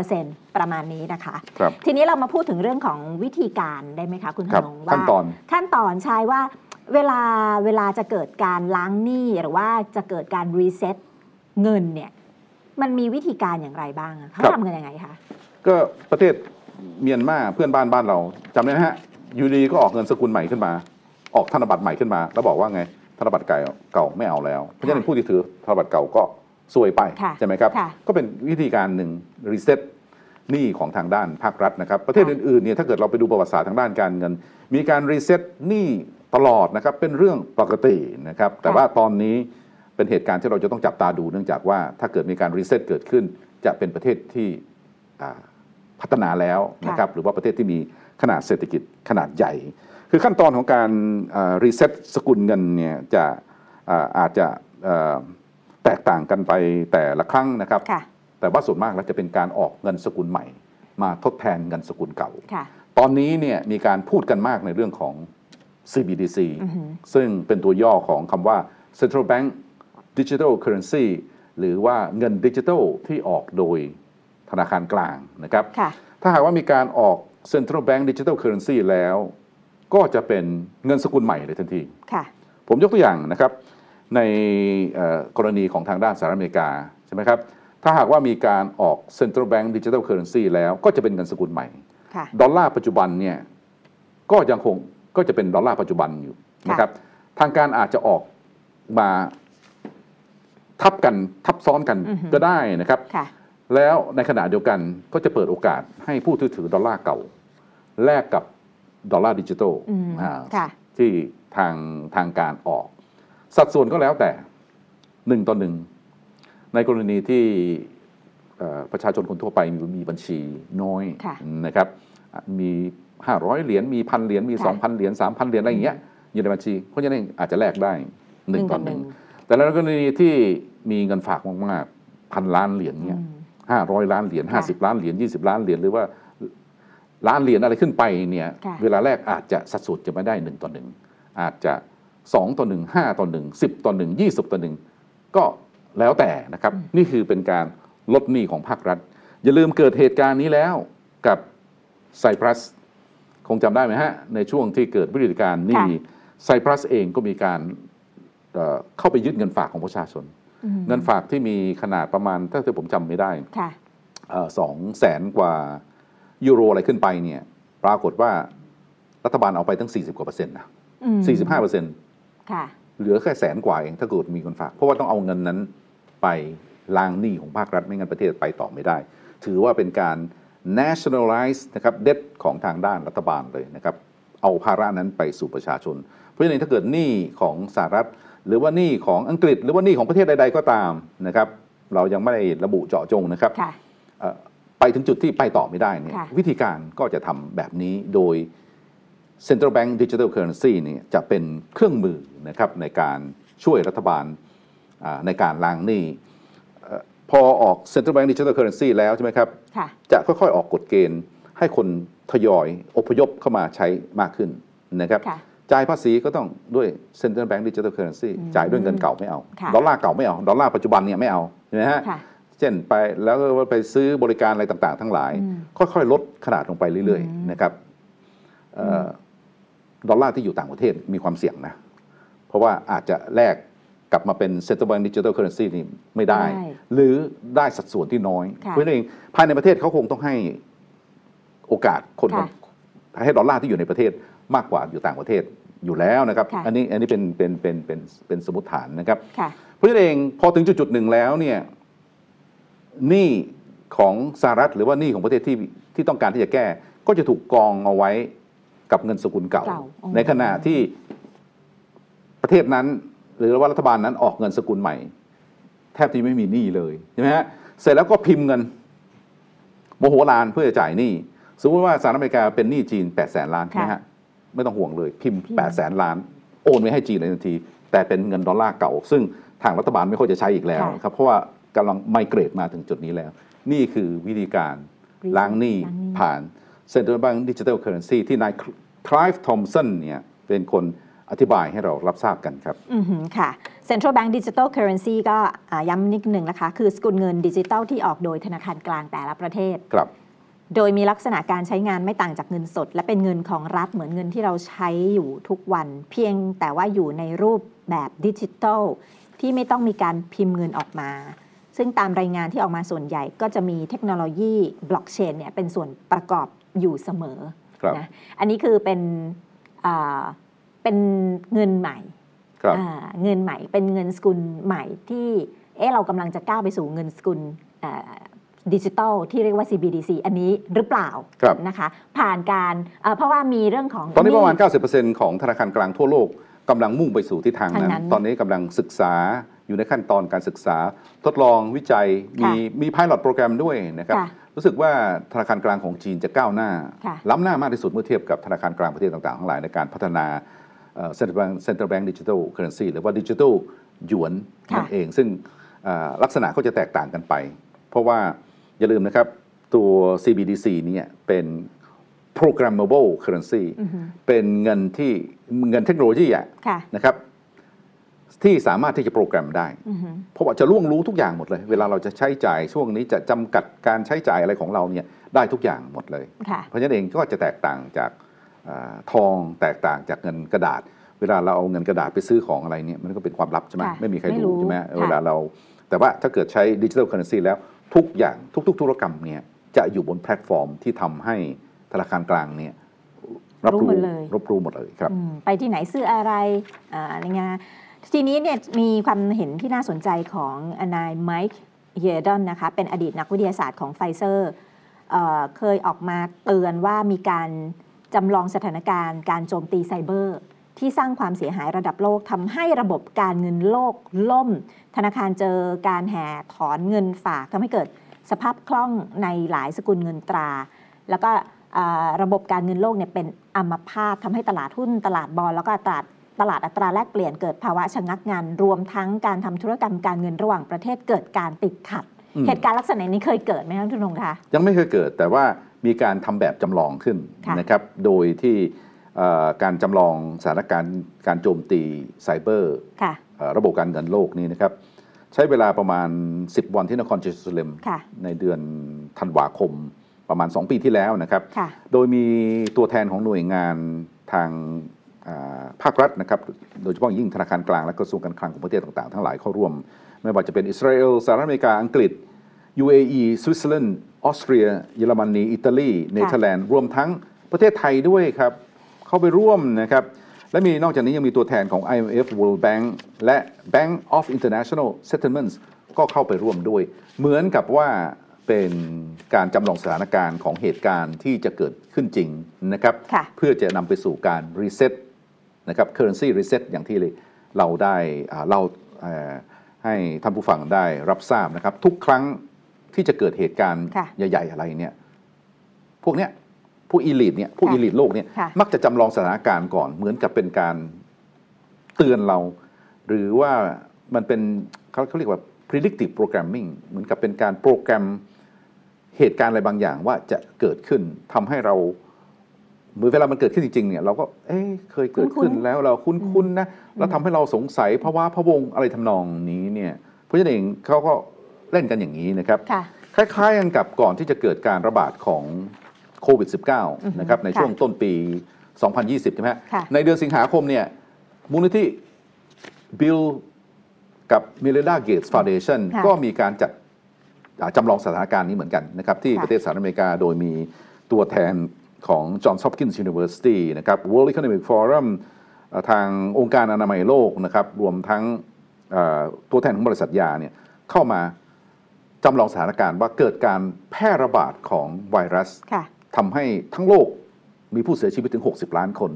ประมาณนี้นะคะครับทีนี้เรามาพูดถึงเรื่องของวิธีการได้ไหมคะ คุณธครับนงว่าขั้นตอนขั้นตอนใช่ว่าเวลาเวลาจะเกิดการล้างหนี้หรือว่าจะเกิดการรีเซ็ตเงินเนี่ยมันมีวิธีการอย่างไรบ้างอะเขาครับทำกันยังไงคะ ก็ประเทศเมียนมาเพื่อนบ้านบ้านเราจำได้ไหมฮะอยูดีก็ออกเงินสกุลใหม่ขึ้นมา ออกธนบัตรใหม่ขึ้นมา แล้วบอกว่าไงธนบัตรเก่าเก่าไม่เอาแล้ว เพราะฉะนั้นผู้ที่ถือธนบัตรเก่าก็ซวยไปค่ะใช่ไหมครับค่ะก็เป็นวิธีการหนึ่งรีเซ็ตหนี้ของทางด้านภาครัฐนะครับ ประเทศค่ะอื่นๆเนี่ยถ้าเกิดเราไปดูประวัติศาสตร์ทางด้านการเงิน มีการรีเซ็ตหนี้ตลอดนะครับเป็นเรื่องปกตินะครับ แต่ว่าตอนนี้เป็นเหตุการณ์ที่เราจะต้องจับตาดูเนื่องจากว่าถ้าเกิดมีการรีเซ็ตเกิดขึ้น จะเป็นประเทศที่อ่า พัฒนาแล้วนะครับหรือว่าประเทศที่มีขนาดเศรษฐกิจขนาดใหญ่ คือขั้นตอนของการรีเซ็ตสกุลเงินเนี่ยจะอ่าอาจจะเอ่อแตกต่างกันไปแต่ละครั้งนะครับค่ะแต่ว่าส่วนมากแล้วจะเป็นการออกเงินสกุลใหม่ มาทดแทนเงินสกุลเก่าค่ะตอนนี้เนี่ยมีการพูดกันมากในเรื่องของ CBDC อือหือซึ่งเป็นตัวย่อของคำว่า Central Bank Digital Currency หรือว่าเงินดิจิทัลที่ออกโดย ธนาคารกลางนะครับค่ะถ้าหากว่ามีการออก Central Bank Digital Currency แล้ว ก็จะเป็นเงินสกุลใหม่เลยทันทีค่ะผมยกตัวอย่างนะครับ ในเอ่อกรณีของทางด้านสหรัฐอเมริกาใช่ไหมครับถ้าหากว่ามีการออก Central Bank Digital Currency แล้วก็จะเป็นเงินสกุลใหม่ค่ะดอลลาร์ปัจจุบันเนี่ยก็ยังคงก็จะเป็นดอลลาร์ปัจจุบันอยู่นะครับ ทางการอาจจะออกมาทับกันทับซ้อนกันอือฮึก็ได้นะครับค่ะ แล้วในขณะเดียวกันก็จะเปิดโอกาสให้ผู้ถือถือดอลลาร์เก่า แลกกับดอลลาร์ดิจิทัลอืมอ่าค่ะที่ทางทางการออก สัดส่วนก็แล้วแต่หนึ่งต่อหนึ่งในกรณีที่เอ่อประชาชนคนทั่วไปมีมีบัญชีน้อยค่ะนะครับอะมีห้าร้อยเหรียญมีพันเหรียญมีค่ะสองพันเหรียญสามพันเหรียญอะไรอย่างเงี้ยอยู่ในบัญชีเพราะฉะนั้นอาจจะแลกได้หนึ่งต่อหนึ่งแต่ในกรณีที่มีเงินฝากมากๆพันล้านเหรียญเนี่ยอืม ห้าร้อยล้านเหรียญค่ะห้าสิบล้านเหรียญยี่สิบล้านเหรียญหรือว่าล้านเหรียญอะไรขึ้นไปเนี่ยค่ะเวลาแรกอาจจะสัดส่วนจะไม่ได้หนึ่งต่อหนึ่งอาจจะสองต่อหนึ่งห้าต่อหนึ่งสิบต่อหนึ่งยี่สิบต่อหนึ่งก็แล้วแต่นะครับ นี่คือเป็นการลดหนี้ของภาครัฐ อย่าลืมเกิดเหตุการณ์นี้แล้วกับไซปรัส คงจำได้ไหมฮะ ในช่วงที่เกิดวิกฤตการณ์หนี้ค่ะไซปรัสเองก็มีการเอ่อเข้าไปยึดเงินฝากของประชาชนอืม เงินฝากที่มีขนาดประมาณถ้าเกิดผมจำไม่ได้ค่ะสองแสนกว่ายูโรอะไรขึ้นไปเนี่ย ปรากฏว่ารัฐบาลเอาไปตั้ง 40 กว่าเปอร์เซ็นต์นะอืม45เปอร์เซ็นต์ค่ะเหลือแค่แสนกว่าเองถ้าเกิดมีเงินฝาก เพราะว่าต้องเอาเงินนั้นไปล้างหนี้ของภาครัฐไม่งั้นประเทศไปต่อไม่ได้ ถือว่าเป็นการ nationalize นะครับ debt ของทางด้านรัฐบาลเลยนะครับ เอาภาระนั้นไปสู่ประชาชน เพราะฉะนั้นถ้าเกิดหนี้ของสหรัฐ หรือว่าหนี้ของอังกฤษ หรือว่าหนี้ของประเทศใด ๆ ก็ตามนะครับ เรายังไม่ได้ระบุเจาะจงนะครับค่ะเอ่อไปถึงจุดที่ไปต่อไม่ได้เนี่ยค่ะวิธีการก็จะทำแบบนี้โดย Central Bank Digital Currency เนี่ยจะเป็นเครื่องมือนะครับในการช่วยรัฐบาลอ่าในการล้างหนี้เอ่อพอออก Central Bank Digital Currency แล้วใช่ไหมครับค่ะจะค่อยๆ ออกกฎเกณฑ์ให้คนทยอยอพยพเข้ามาใช้มากขึ้นนะครับค่ะ จ่ายภาษีก็ต้องด้วย Central Bank Digital Currency อืมจ่ายด้วยเงินเก่าไม่เอาค่ะดอลลาร์เก่าไม่เอา ดอลลาร์ปัจจุบันเนี่ยไม่เอาใช่ไหมฮะค่ะเช่นไปแล้วก็ไปซื้อบริการอะไรต่างๆ ทั้งหลายอืมค่อยๆ ลดขนาดลงไปเรื่อยอืมๆนะครับเอ่ออดอลลาร์ที่อยู่ต่างประเทศมีความเสี่ยงนะ เพราะว่าอาจจะแลกกลับมาเป็น Central Bank Digital Currency นี่ไม่ได้ได้หรือได้สัดส่วนที่น้อยค่ะเพราะฉะนั้นเองภายในประเทศเขาคงต้องให้โอกาสคนค่ะให้ดอลลาร์ที่อยู่ในประเทศมากกว่าอยู่ต่างประเทศ อยู่แล้วนะครับค่ะอันนี้อันนี้เป็นเป็นเป็นเป็นเป็นสมมติฐานนะครับค่ะเพราะฉะนั้นเองพอถึงจุดจุดๆหนึ่งแล้วเนี่ยหนี้ของสหรัฐหรือว่าหนี้ของประเทศที่ที่ต้องการที่จะแก้ ก็จะถูกกองเอาไว้กับเงินสกุลเก่าเก่าอ๋อในขณะที่ประเทศนั้น หรือว่ารัฐบาลนั้นออกเงินสกุลใหม่ แทบจะไม่มีหนี้เลยใช่ไหมฮะเสร็จแล้วก็พิมพ์เงินโมโหลานเพื่อจะจ่ายหนี้สมมติว่าสหรัฐอเมริกาเป็นหนี้จีน8ปดแสนล้านใช่ไหมฮะ ไม่ต้องห่วงเลย พิมพ์พิมพ์8ปดแสนล้าน โอนไว้ให้จีนเลยทันที แต่เป็นเงินดอลลาร์เก่า ซึ่งทางรัฐบาลไม่ค่อยจะใช้อีกแล้วค่ะครับเพราะว่ากำลังไมเกรดมาถึงจุดนี้แล้ว นี่คือวิธีการล้างหนี้ล้างหนี้ผ่าน Central Bank Digital Currency ที่นายคลายฟ์ทอมสันเนี่ยเป็นคนอธิบายให้เรารับทราบกันครับ อือหือค่ะ Central Bank Digital Currency ก็อ่าย้ำนิดหนึ่งนะคะ คือสกุลเงินดิจิตัลที่ออกโดยธนาคารกลางแต่ละประเทศ ครับ โดยมีลักษณะการใช้งานไม่ต่างจากเงินสด และเป็นเงินของรัฐเหมือนเงินที่เราใช้อยู่ทุกวัน เพียงแต่ว่าอยู่ในรูปแบบดิจิทัลที่ไม่ต้องมีการพิมพ์เงินออกมา ซึ่งตามรายงานที่ออกมาส่วนใหญ่ก็จะมีเทคโนโลยีบล็อกเชนเนี่ยเป็นส่วนประกอบอยู่เสมอครับนะอันนี้คือเป็นอ่าเป็นเงินใหม่ครับอ่าเงินใหม่เป็นเงินสกุลใหม่ที่เอ๊ะเรากำลังจะก้าวไปสู่เงินสกุล ดิจิตอลที่เรียกว่า CBDC อันนี้หรือเปล่าครับนะคะ ผ่านการเอ่อเพราะว่ามีเรื่องของ ตอนนี้ประมาณห90%ของธนาคารกลางทั่วโลกกำลังมุ่งไปสู่ทิศทางนั้น ทางนั้นตอนนี้กำลังศึกษาอยู่ในขั้นตอนการศึกษา ทดลองวิจัยมีค่ะมีพาย o t โปรแกรมด้วยนะครับ ค่ะรู้สึกว่าธนาคารกลางของจีนจะก้าวหน้า ค่ะ ล้ำหน้ามากที่สุดเมื่อเทียบกับธนาคารกลางประเทศต่างๆทั้งหลายในการพัฒนาเอ่อ Central Bank Central Bank Digital Currency หรือว่าดิจิทัลหยวนนั่นค่ะเองซึ่งเอ่อลักษณะก็จะแตกต่างกันไป เพราะว่า อย่าลืมนะครับ ตัว CBDC เนี่ยเป็น programmable currency อือฮึเป็นเงินที่เงินเทคโนโลยีอะค่ะนะครับที่สามารถที่จะโปรแกรมได้อือฮึเพราะว่าจะล่วงรู้ทุกอย่างหมดเลย เวลาเราจะใช้จ่ายช่วงนี้จะจำกัดการใช้จ่ายอะไรของเราเนี่ยได้ทุกอย่างหมดเลยค่ะเพราะฉะนั้นเองก็จะแตกต่างจากอาทองแตกต่างจากเงินกระดาษ เวลาเราเอาเงินกระดาษไปซื้อของอะไรเนี่ยมันก็เป็นความลับใช่ไหมค่ะไม่มีใครไม่รู้รู้ใช่ไหมค่ะเวลาเรา แต่ว่าถ้าเกิดใช้ digital currency แล้ว ทุกอย่างทุก ๆ ธุรกรรมเนี่ยจะอยู่บนแพลตฟอร์มที่ทำให้ธนาคารกลางเนี่ยรับรู้รู้หมดเลยรับรู้หมดเลยครับอืมไปที่ไหนซื้ออะไรอ่าอะไรเงี้ยทีนี้เนี่ยมีความเห็นที่น่าสนใจของนายไมค์เยดอนนะคะเป็นอดีตนักวิทยาศาสตร์ของไฟเซอร์เคยออกมาเตือนว่ามีการจำลองสถานการณ์การโจมตีไซเบอร์ ที่สร้างความเสียหายระดับโลกทำให้ระบบการเงินโลกล่ม ธนาคารเจอการแห่ถอนเงินฝากทำให้เกิดสภาพคล่องในหลายสกุลเงินตรา แล้วก็อ่าระบบการเงินโลกเนี่ยเป็นอัมพาตทำให้ตลาดหุ้นตลาดบอลแล้วก็ตลาดตลาดอัตราแลกเปลี่ยนเกิดภาวะชะงักงาน รวมทั้งการทำธุรกรรมการเงินระหว่างประเทศเกิดการติดขัดอืมเหตุการณ์ลักษณะนี้เคยเกิดไหมครับทุนงคะยังไม่เคยเกิดแต่ว่ามีการทำแบบจำลองขึ้นค่ะนะครับ โดยที่เอ่อ การจำลองสถานการณ์การโจมตีไซเบอร์ค่ะเอ่อระบบการเงินโลกนี้นะครับ ใช้เวลาประมาณ 10 วันที่นครเยรูซาเล็มค่ะในเดือนธันวาคมประมาณ 2 ปีที่แล้วนะครับค่ะโดยมีตัวแทนของหน่วยงานทางอ่าภาครัฐนะครับ โดยเฉพาะอย่างยิ่งธนาคารกลางและกระทรวงการคลังของประเทศต่างๆ ทั้งหลายเข้าร่วม ไม่ว่าจะเป็นอิสราเอลสหรัฐอเมริกาอังกฤษ UAE สวิตเซอร์แลนด์ออสเตรีย เยอรมนี อิตาลี เนเธอร์แลนด์ รวมทั้งประเทศไทยด้วยครับ เข้าไปร่วมนะครับและมีนอกจากนี้ยังมีตัวแทนของ IMF World Bank และ Bank of International Settlements ก็เข้าไปร่วมด้วย เหมือนกับว่าเป็นการจำลองสถานการณ์ของเหตุการณ์ที่จะเกิดขึ้นจริงนะครับค่ะเพื่อจะนำไปสู่การรีเซ็ตนะครับ currency reset อย่างที่เราได้อ่าเล่าเอ่อให้ท่านผู้ฟังได้รับทราบนะครับ ทุกครั้งที่จะเกิดเหตุการณ์ค่ะใหญ่ ๆ อะไรเนี่ย พวกเนี้ย พวกอีลิทเนี่ยพวกค่ะอีลิทโลกเนี่ยค่ะมักจะจำลองสถานการณ์ก่อน เหมือนกับเป็นการเตือนเรา หรือว่ามันเป็นเขาเขาเรียกว่า predictive programming เหมือนกับเป็นการโปรแกรมเหตุการณ์อะไรบางอย่างว่าจะเกิดขึ้นทำให้เราเมื่อเวลามันเกิดขึ้นจริงๆเนี่ยเราก็เอ๊ะเคยเกิดขึ้นคุ้นๆแล้วเราคุ้นๆนะแล้วทำให้เราสงสัยภาวะพะวงอะไรทำนองนี้เนี่ยเพราะฉะนั้นเองเขาก็เล่นกันอย่างนี้นะครับค่ะคล้ายๆกันกับก่อนที่จะเกิดการระบาดของ โควิดอือฮึ -19 นะครับในค่ะช่วงต้นปี 2020 ใช่ไหมฮะค่ะในเดือนสิงหาคมเนี่ยมูลนิธิบิลกับเมลินดาเกตส์ Foundation ค่ะก็มีการจัดอ่าจำลองสถานการณ์นี้เหมือนกันนะครับที่ค่ะประเทศสหรัฐอเมริกาโดยมีตัวแทนของ Johns Hopkins University นะครับ World Economic Forum อ่าทางองค์การอนามัยโลกนะครับรวมทั้งอ่าตัวแทนของบริษัทยาเนี่ยเข้ามาจำลองสถานการณ์ว่าเกิดการแพร่ระบาดของไวรัสค่ะ ทำให้ทั้งโลกมีผู้เสียชีวิตถึง 60 ล้านคน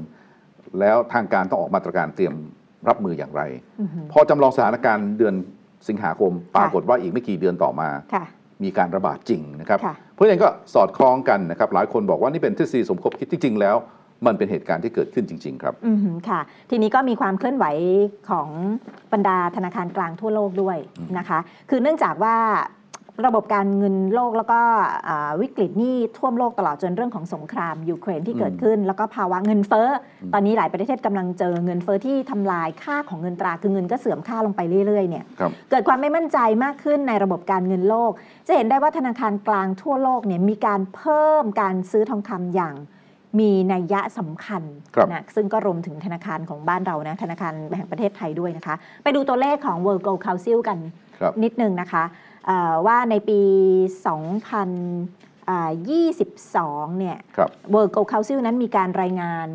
แล้วทางการต้องออกมาตรการเตรียมรับมืออย่างไรอือหือพอจำลองสถานการณ์เดือนสิงหาคม ปรากฏว่าอีกไม่กี่เดือนต่อมาค่ะมีการระบาดจริงนะครับค่ะเพราะฉะนั้นก็สอดคล้องกันนะครับหลายคนบอกว่านี่เป็นทฤษฎีสมคบคิดจริง ๆ แล้ว มันเป็นเหตุการณ์ที่เกิดขึ้นจริง ๆ ครับอืมค่ะ ทีนี้ก็มีความเคลื่อนไหวของบรรดาธนาคารกลางทั่วโลกด้วยนะคะ คือเนื่องจากว่า ระบบการเงินโลกแล้วก็อ่าวิกฤตหนี้ท่วมโลกตลอดจนเรื่องของสงครามยูเครนที่เกิดขึ้น แล้วก็ภาวะเงินเฟ้ออมตอนนี้หลายประเทศกำลังเจอเงินเฟ้อที่ทำลายค่าของเงินตราคือเงินก็เสื่อมค่าลงไปเรื่อยๆเนี่ยครับเกิดความไม่มั่นใจมากขึ้นในระบบการเงินโลก จะเห็นได้ว่าธนาคารกลางทั่วโลกเนี่ยมีการเพิ่มการซื้อทองคำอย่างมีนัยยะสำคัญครับนะซึ่งก็รวมถึงธนาคารของบ้านเรานะธนาคารแห่งประเทศไทยด้วยนะคะ ไปดูตัวเลขของ World Gold Council กันครับนิดนึงนะคะเอ่อ ว่าในปี 2022 เนี่ยครับ World Gold Council นั้นมีการรายงาน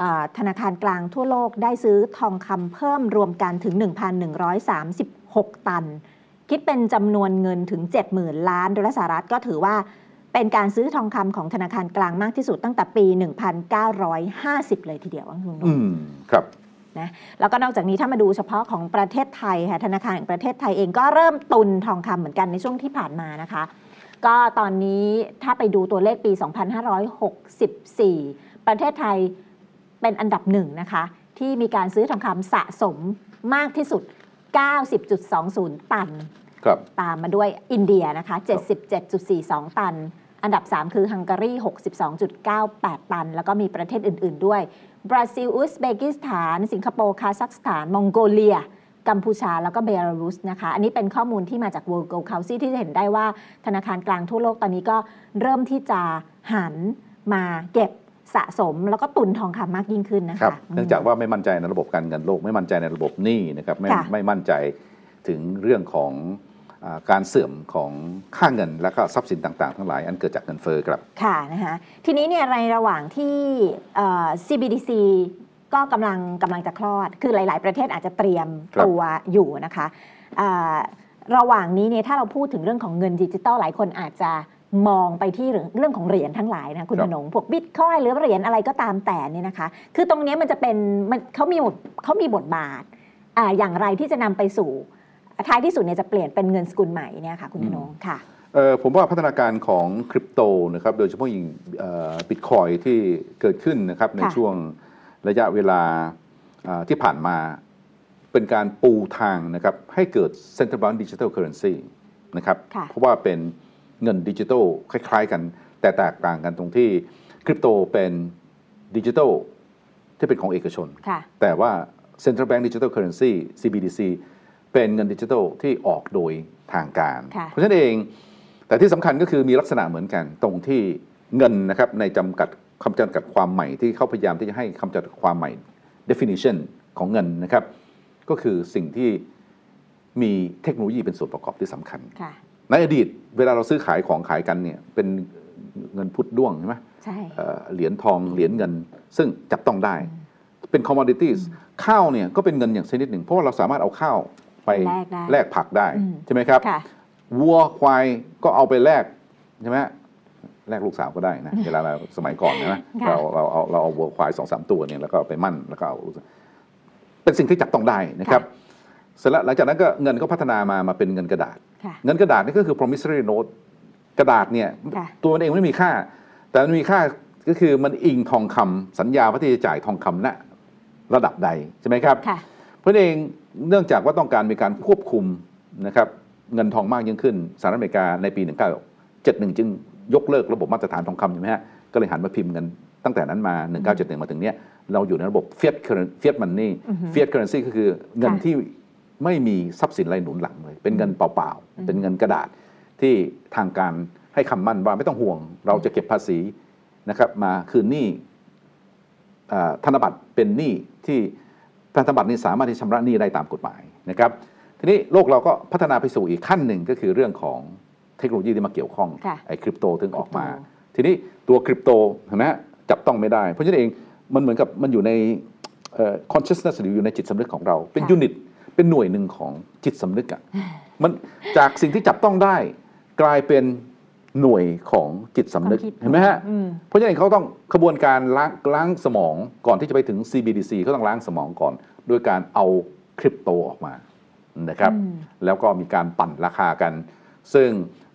อ่าธนาคารกลางทั่วโลกได้ซื้อทองคำเพิ่มรวมกันถึง 1,136 ตัน คิดเป็นจำนวนเงินถึง 70,000 ล้านดอลลาร์สหรัฐก็ถือว่าเป็นการซื้อทองคำของธนาคารกลางมากที่สุดตั้งแต่ปี 1950 เลยทีเดียวว่าคุณผู้ชอืมมครับ นะแล้วก็นอกจากนี้ถ้ามาดูเฉพาะของประเทศไทยค่ะธนาคารแห่งประเทศไทยเองก็เริ่มตุนทองคำเหมือนกันในช่วงที่ผ่านมานะคะ ก็ตอนนี้ถ้าไปดูตัวเลขปี 2564 ประเทศไทยเป็นอันดับหนึ่งนะคะ ที่มีการซื้อทองคำสะสมมากที่สุด 90.20 ตันครับตามมาด้วยอินเดียนะคะ 77.42 ตัน อันดับ 3 คือฮังการี 62.98 ตัน แล้วก็มีประเทศอื่น ๆ ด้วย บราซิล อุซเบกิสถาน สิงคโปร์ คาซัคสถาน มองโกเลีย กัมพูชา แล้วก็เบลารุสนะคะ อันนี้เป็นข้อมูลที่มาจาก World Gold Council ที่จะเห็นได้ว่าธนาคารกลางทั่วโลกตอนนี้ก็เริ่มที่จะหันมาเก็บสะสมแล้วก็ตุนทองคำมากยิ่งขึ้นนะครัคะบเนื่องจากว่าไม่มั่นใจในระบบการเงินโลก ไม่มั่นใจในระบบหนี้นะครับไม่ค่ะไม่มั่นใจถึงเรื่องของอ่า การเสื่อมของค่าเงินและก็ทรัพย์สินต่างๆ ทั้งหลายอันเกิดจากเงินเฟ้อครับ ค่ะนะคะทีนี้เนี่ยในระหว่างที่เอ่อ CBDC ก็กำลังกำลังจะคลอด คือหลาย ๆ ประเทศอาจจะเตรียมครับตัวอยู่นะคะอ่าระหว่างนี้เนี่ยถ้าเราพูดถึงเรื่องของเงินดิจิตอลหลายคนอาจจะมองไปที่เรื่องเรื่องของเหรียญทั้งหลายนะคุณครัธบนงพวกบิตคอยหรือเหรียญอะไรก็ตามแต่เนี่ยนะคะ คือตรงเนี้ยมันจะเป็นมันเขามีบทเขามีบทบาทอ่าอย่างไรที่จะนำไปสู่ ท้ายที่สุดเนี่ยจะเปลี่ยนเป็นเงินสกุลใหม่เนี่ยค่ะคุณธนงค่ะเอ่อผมว่าพัฒนาการของคริปโตนะครับโดยเฉพาะอย่างบิตคอยที่เกิดขึ้นนะครับในค่ะช่วงระยะเวลาอ่าที่ผ่านมาเป็นการปูทางนะครับให้เกิด Central Bank Digital Currency นะครับค่ะเพราะว่าเป็นเงินดิจิทัลคล้าย ๆ กัน แต่แตกต่างกันตรงที่คริปโตเป็นดิจิทัลที่เป็นของเอกชนค่ะแต่ว่า Central Bank Digital Currency CBDC เป็นเงินดิจิทัลที่ออกโดยทางการค่ะเพราะฉะนั้นเองแต่ที่สำคัญก็คือมีลักษณะเหมือนกันตรงที่เงินนะครับในจำกัดคำจำกัดความใหม่ที่เขาพยายามที่จะให้คำจำกัดความใหม่ definition ของเงินนะครับ ก็คือสิ่งที่มีเทคโนโลยีเป็นส่วนประกอบที่สำคัญค่ะในอดีตเวลาเราซื้อขายของขายกันเนี่ยเป็นเงินพุทธด้วงใช่ไหมใช่เอ่อเหรียญทองเหรียญเงิน ซึ่งจับต้องได้ เป็น commodities ข้าวเนี่ยก็เป็นเงินอย่างชนิดหนึ่ง เพราะว่าเราสามารถเอาข้าว ไปแลกได้แลกผักได้อืมใช่ไหมครับค่ะวัวควายก็เอาไปแลกใช่ไหมแลกลูกสาวก็ได้นะเวลาเราสมัยก่อนใช่ไหมค่ะเราเราเอาเราเอาวัวควายสองสามตัวเนี่ยแล้วก็เอาไปมั่นแล้วก็เอาลูกสาวเป็นสิ่งที่จับต้องได้นะครับเสร็จแล้วหลังจากนั้นก็เงินก็พัฒนามามาเป็นเงินกระดาษค่ะเงินกระดาษนี่ก็คือ promissory note กระดาษเนี่ยค่ะตัวมันเองไม่มีค่า แต่มันมีค่าก็คือมันอิงทองคำสัญญาว่าที่จะจ่ายทองคำณระดับใดใช่ไหมครับค่ะเพราะฉะนั้นเอง เนื่องจากว่าต้องการมีการควบคุมนะครับเงินทองมากยิ่งขึ้นสหรัฐอเมริกาในปี 1971 จึงยกเลิกระบบมาตรฐานทองคำใช่ไหมฮะก็เลยหันมาพิมพ์เงินตั้งแต่นั้นมา 1971 มาถึงเนี้ยเราอยู่ในระบบ fiat currency fiat money อือฮึ fiat currency ก็คือเงินค่ะที่ไม่มีทรัพย์สินอะไรหนุนหลังเลย เป็นเงินเปล่าอืมๆเป็นเงินกระดาษที่ทางการให้คำมั่นว่าไม่ต้องห่วง เราจะเก็บภาษีนะครับมาคืนหนี้อ่าธนบัตรเป็นหนี้ที่ ธนบัตรนี้สามารถที่ชำระหนี้ได้ตามกฎหมายนะครับ ทีนี้โลกเราก็พัฒนาไปสู่อีกขั้นหนึ่งก็คือเรื่องของเทคโนโลยีที่มาเกี่ยวข้องค่ะไอ้คริปโตถึงออกมาคริปโตทีนี้ตัวคริปโตเห็นไหมฮะจับต้องไม่ได้ เพราะฉะนั้นเองมันเหมือนกับมันอยู่ในเอ่อ consciousness หรืออยู่ในจิตสำนึกของเรา เป็นค่ะยูนิต เป็นหน่วยหนึ่งของจิตสำนึกอะมันจากสิ่งที่จับต้องได้กลายเป็น หน่วยของจิตสำนึกความคิดเห็นไหมฮะ อืม เพราะฉะนั้นเขาต้องขบวนการล้างล้างสมองก่อนที่จะไปถึง CBDC เขาต้องล้างสมองก่อนโดยการเอาคริปโตออกมานะครับ อืมแล้วก็มีการปั่นราคากัน ซึ่ง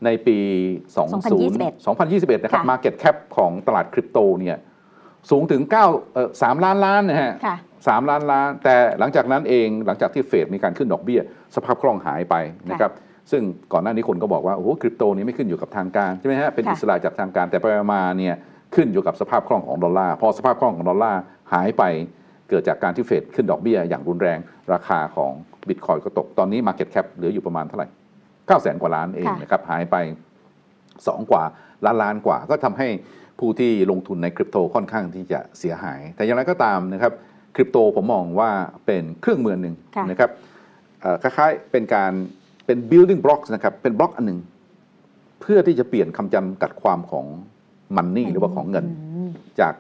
ในปี 2021 20 2021 นะครับ ค่ะ Market Cap ของตลาดคริปโตเนี่ยสูงถึง9เอ่อ3ล้านล้านนะฮะ ค่ะ สามล้านล้าน แต่หลังจากนั้นเองหลังจากที่เฟดมีการขึ้นดอกเบี้ย สภาพคล่องหายไปนะครับ ซึ่งก่อนหน้านี้คนก็บอกว่าโอ้โหคริปโตนี้ไม่ขึ้นอยู่กับทางการใช่ไหมฮะเป็นค่ะอิสระจากทางการแต่ไปมาเนี่ยขึ้นอยู่กับสภาพคล่องของดอลลาร์พอสภาพคล่องของดอลลาร์หายไปเกิดจากการที่เฟดขึ้นดอกเบี้ยอย่างรุนแรงราคาของบิตคอยน์ก็ตกตอนนี้ Market Cap เหลืออยู่ประมาณเท่าไหร่9 0 0แสนกว่าล้านเองค่ะนะครับหายไป 2 กว่าล้านล้านกว่า ก็ทำให้ผู้ที่ลงทุนในคริปโตค่อนข้างที่จะเสียหาย แต่อย่างไรก็ตามนะครับคริปโตผมมองว่าเป็นเครื่องมือหนึ่งค่ะนะครับเอ่อคล้ายๆเป็นการ เป็น building blocks นะครับ เป็นบล็อกอันหนึ่งเพื่อที่จะเปลี่ยนคำจำกัดความของมันนี่หรือว่าของเงินอืมจาก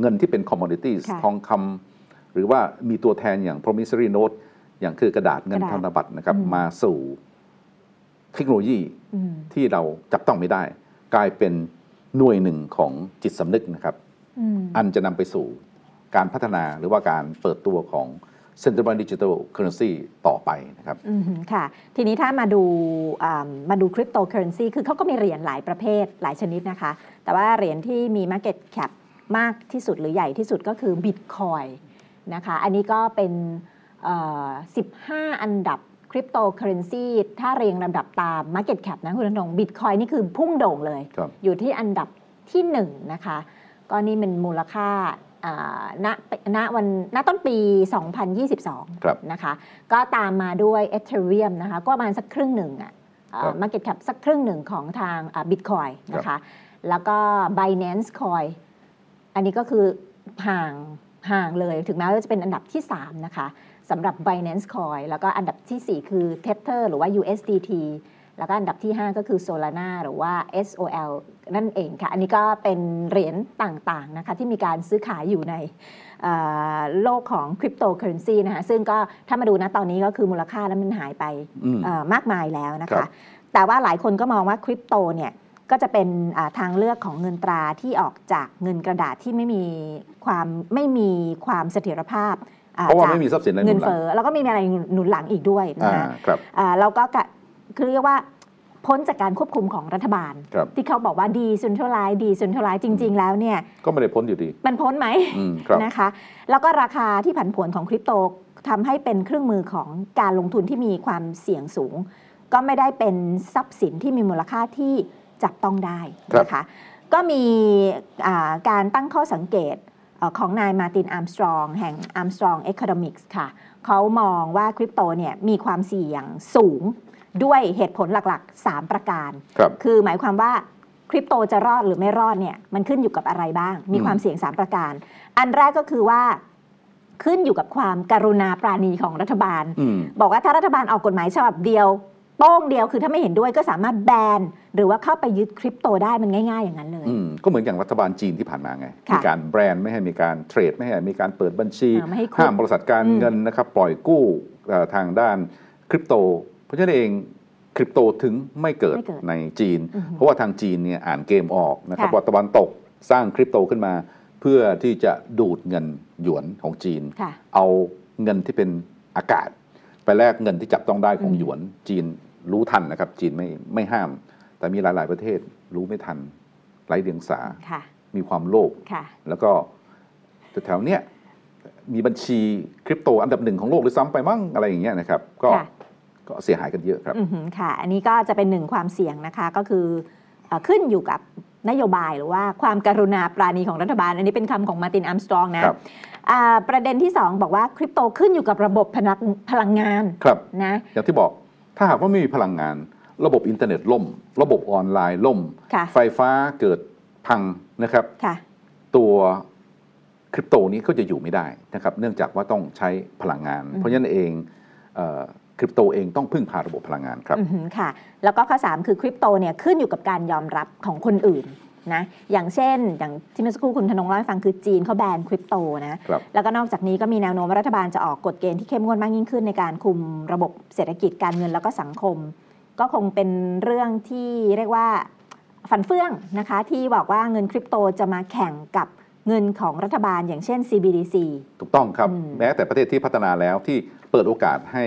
เงินที่เป็น commodities ค่ะทองคำหรือว่ามีตัวแทนอย่าง promissory note อย่างคือกระดาษเงินกระดาษธนบัตรนะครับอืมมาสู่เทคโนโลยีอืมที่เราจับต้องไม่ได้ กลายเป็นหน่วยหนึ่งของจิตสำนึกนะครับอืมอันจะนำไปสู่การพัฒนาหรือว่าการเปิดตัวของ Central Bank Digital Currency ต่อไปนะครับอืมค่ะ ทีนี้ถ้ามาดูอ่ามาดูคริปโตเคอเรนซีคือเขาก็มีเหรียญหลายประเภทหลายชนิดนะคะ แต่ว่าเหรียญที่มี Market Cap มากที่สุดหรือใหญ่ที่สุดก็คือ Bitcoin นะคะ อันนี้ก็เป็นเอ่อ15 อันดับคริปโตเคอเรนซีถ้าเรียงลำดับตาม Market Cap นะคุณธนง Bitcoin นี่คือพุ่งโด่งเลยครับอยู่ที่อันดับที่ 1 นะคะ ก็นี่เป็นมูลค่าอ่า ณณวันณต้นปี 2022ครับนะคะ ก็ตามมาด้วย Ethereum นะคะ ก็ประมาณสักครึ่งหนึ่งอะครับ market cap สักครึ่งหนึ่งของทางบิตคอยน์นะคะ แล้วก็ Binance Coin อันนี้ก็คือห่างห่างเลยถึงแม้ว่าจะเป็นอันดับที่ 3 นะคะสำหรับ Binance Coin แล้วก็อันดับทีสี่4 คือ Tether หรือว่า USDT แล้วก็อันดับที่ 5 ก็คือ Solana หรือว่า SOL นั่นเองค่ะ อันนี้ก็เป็นเหรียญต่างๆนะคะที่มีการซื้อขายอยู่ในเอ่อโลกของคริปโตเคอเรนซีนะคะซึ่งก็ถ้ามาดูนะตอนนี้ก็คือมูลค่าแล้วมันหายไปอืมเอ่อมากมายแล้วนะครัคะบแต่ว่าหลายคนก็มองว่าคริปโตเนี่ยก็จะเป็นอ่าทางเลือกของเงินตราที่ออกจากเงินกระดาษที่ไม่มีความไม่มีความเสถียรภาพอ่เพราะว่าจากไม่มีทรัพย์สินอะไรหเงินุนนหลังเฟ้อแล้วก็ไม่มีอะไรหนุนหลังอีกด้วยนะอ่าคะครับอ่าเราก็กะ คือเรียกว่าพ้นจากการควบคุมของรัฐบาล ครับ ที่เขาบอกว่า decentralized decentralized จริง ๆ แล้วเนี่ยก็ไม่ได้พ้นอยู่ดีมันพ้นไหมอืมครับ นะคะ แล้วก็ราคาที่ผันผวนของคริปโตทำให้เป็นเครื่องมือของการลงทุนที่มีความเสี่ยงสูง ก็ไม่ได้เป็นทรัพย์สินที่มีมูลค่าที่จับต้องได้นะคะ ก็มีอ่าการตั้งข้อสังเกตเอ่อของนายมาร์ตินอาร์มสตรอง แห่ง Armstrong Economics ค่ะ เขามองว่าคริปโตเนี่ยมีความเสี่ยงสูง ด้วยเหตุผลหลักๆ 3 ประการครับคือหมายความว่าคริปโตจะรอดหรือไม่รอดเนี่ยมันขึ้นอยู่กับอะไรบ้าง มีอืมความเสี่ยง 3 ประการ อันแรกก็คือว่าขึ้นอยู่กับความการุณาปราณีของรัฐบาลอืมบอกว่าถ้ารัฐบาลออกกฎหมายฉบับเดียวโป้งเดียวคือถ้าไม่เห็นด้วยก็สามารถแบน หรือว่าเข้าไปยึดคริปโตได้มันง่าย ๆ อย่างนั้นเลยอืมก็เหมือนอย่างรัฐบาลจีนที่ผ่านมาไงค่ะมีการแบรนด์ไม่ให้มีการเทรด ไม่ให้มีการเปิดบัญชีอ่าไม่ให้กู้ห้ามบริษัทการอืมเงินนะครับปล่อยกู้เอ่อทางด้านคริปโต เพราะฉะนั้นเองคริปโตถึงไม่เกิดไม่เกิดในจีนอือหือเพราะว่าทางจีนเนี่ยอ่านเกมออกนะครับค่ะว่าตะวันตกสร้างคริปโตขึ้นมา เพื่อที่จะดูดเงินหยวนของจีนค่ะเอาเงินที่เป็นอากาศ ไปแลกเงินที่จับต้องได้ของอืมหยวนจีนรู้ทันนะครับ จีนไม่ไม่ห้าม แต่มีหลาย ๆ ประเทศรู้ไม่ทันไร้เดียงสาค่ะมีความโลภค่ะแล้วก็แถวๆเนี้ยมีบัญชีคริปโตอันดับหนึ่งของโลกหรือซ้ำไปมั่งอะไรอย่างเงี้ยนะครับ ก็ค่ะ ก็เสียหายกันเยอะครับอือหือค่ะ อันนี้ก็จะเป็นหนึ่งความเสี่ยงนะคะก็คือเอ่อขึ้นอยู่กับนโยบายหรือว่าความการุณาปราณีของรัฐบาล อันนี้เป็นคำของมาร์ตินอัมสตรองนะครับอ่าประเด็นที่ 2 บอกว่าคริปโตขึ้นอยู่กับระบบพลังพลังงานครับนะอย่างที่บอกถ้าหากว่าไม่มีพลังงาน ระบบอินเทอร์เน็ตล่ม ระบบออนไลน์ล่มค่ะไฟฟ้าเกิดพังนะครับค่ะตัวคริปโตนี้ก็จะอยู่ไม่ได้นะครับ เนื่องจากว่าต้องใช้พลังงานอืมเพราะฉะนั้นเองเอ่อ คริปโตเองต้องพึ่งพาระบบพลังงานครับอือหือค่ะ แล้วก็ข้อ 3 คือคริปโตเนี่ยขึ้นอยู่กับการยอมรับของคนอื่นนะอย่างเช่น อย่างที่เมื่อสักครู่คุณธนงเล่าให้ฟังคือจีนเขาแบนคริปโตนะครับแล้วก็นอกจากนี้ก็มีแนวโน้มว่ารัฐบาลจะออกกฎเกณฑ์ที่เข้มงวดมากยิ่งขึ้นในการคุมระบบเศรษฐกิจการเงินแล้วก็สังคม ก็คงเป็นเรื่องที่เรียกว่าฝันเฟื่องนะคะที่บอกว่าเงินคริปโตจะมาแข่งกับเงินของรัฐบาลอย่างเช่น CBDC ถูกต้องครับอืมแม้แต่ประเทศที่พัฒนาแล้วที่เปิดโอกาสให้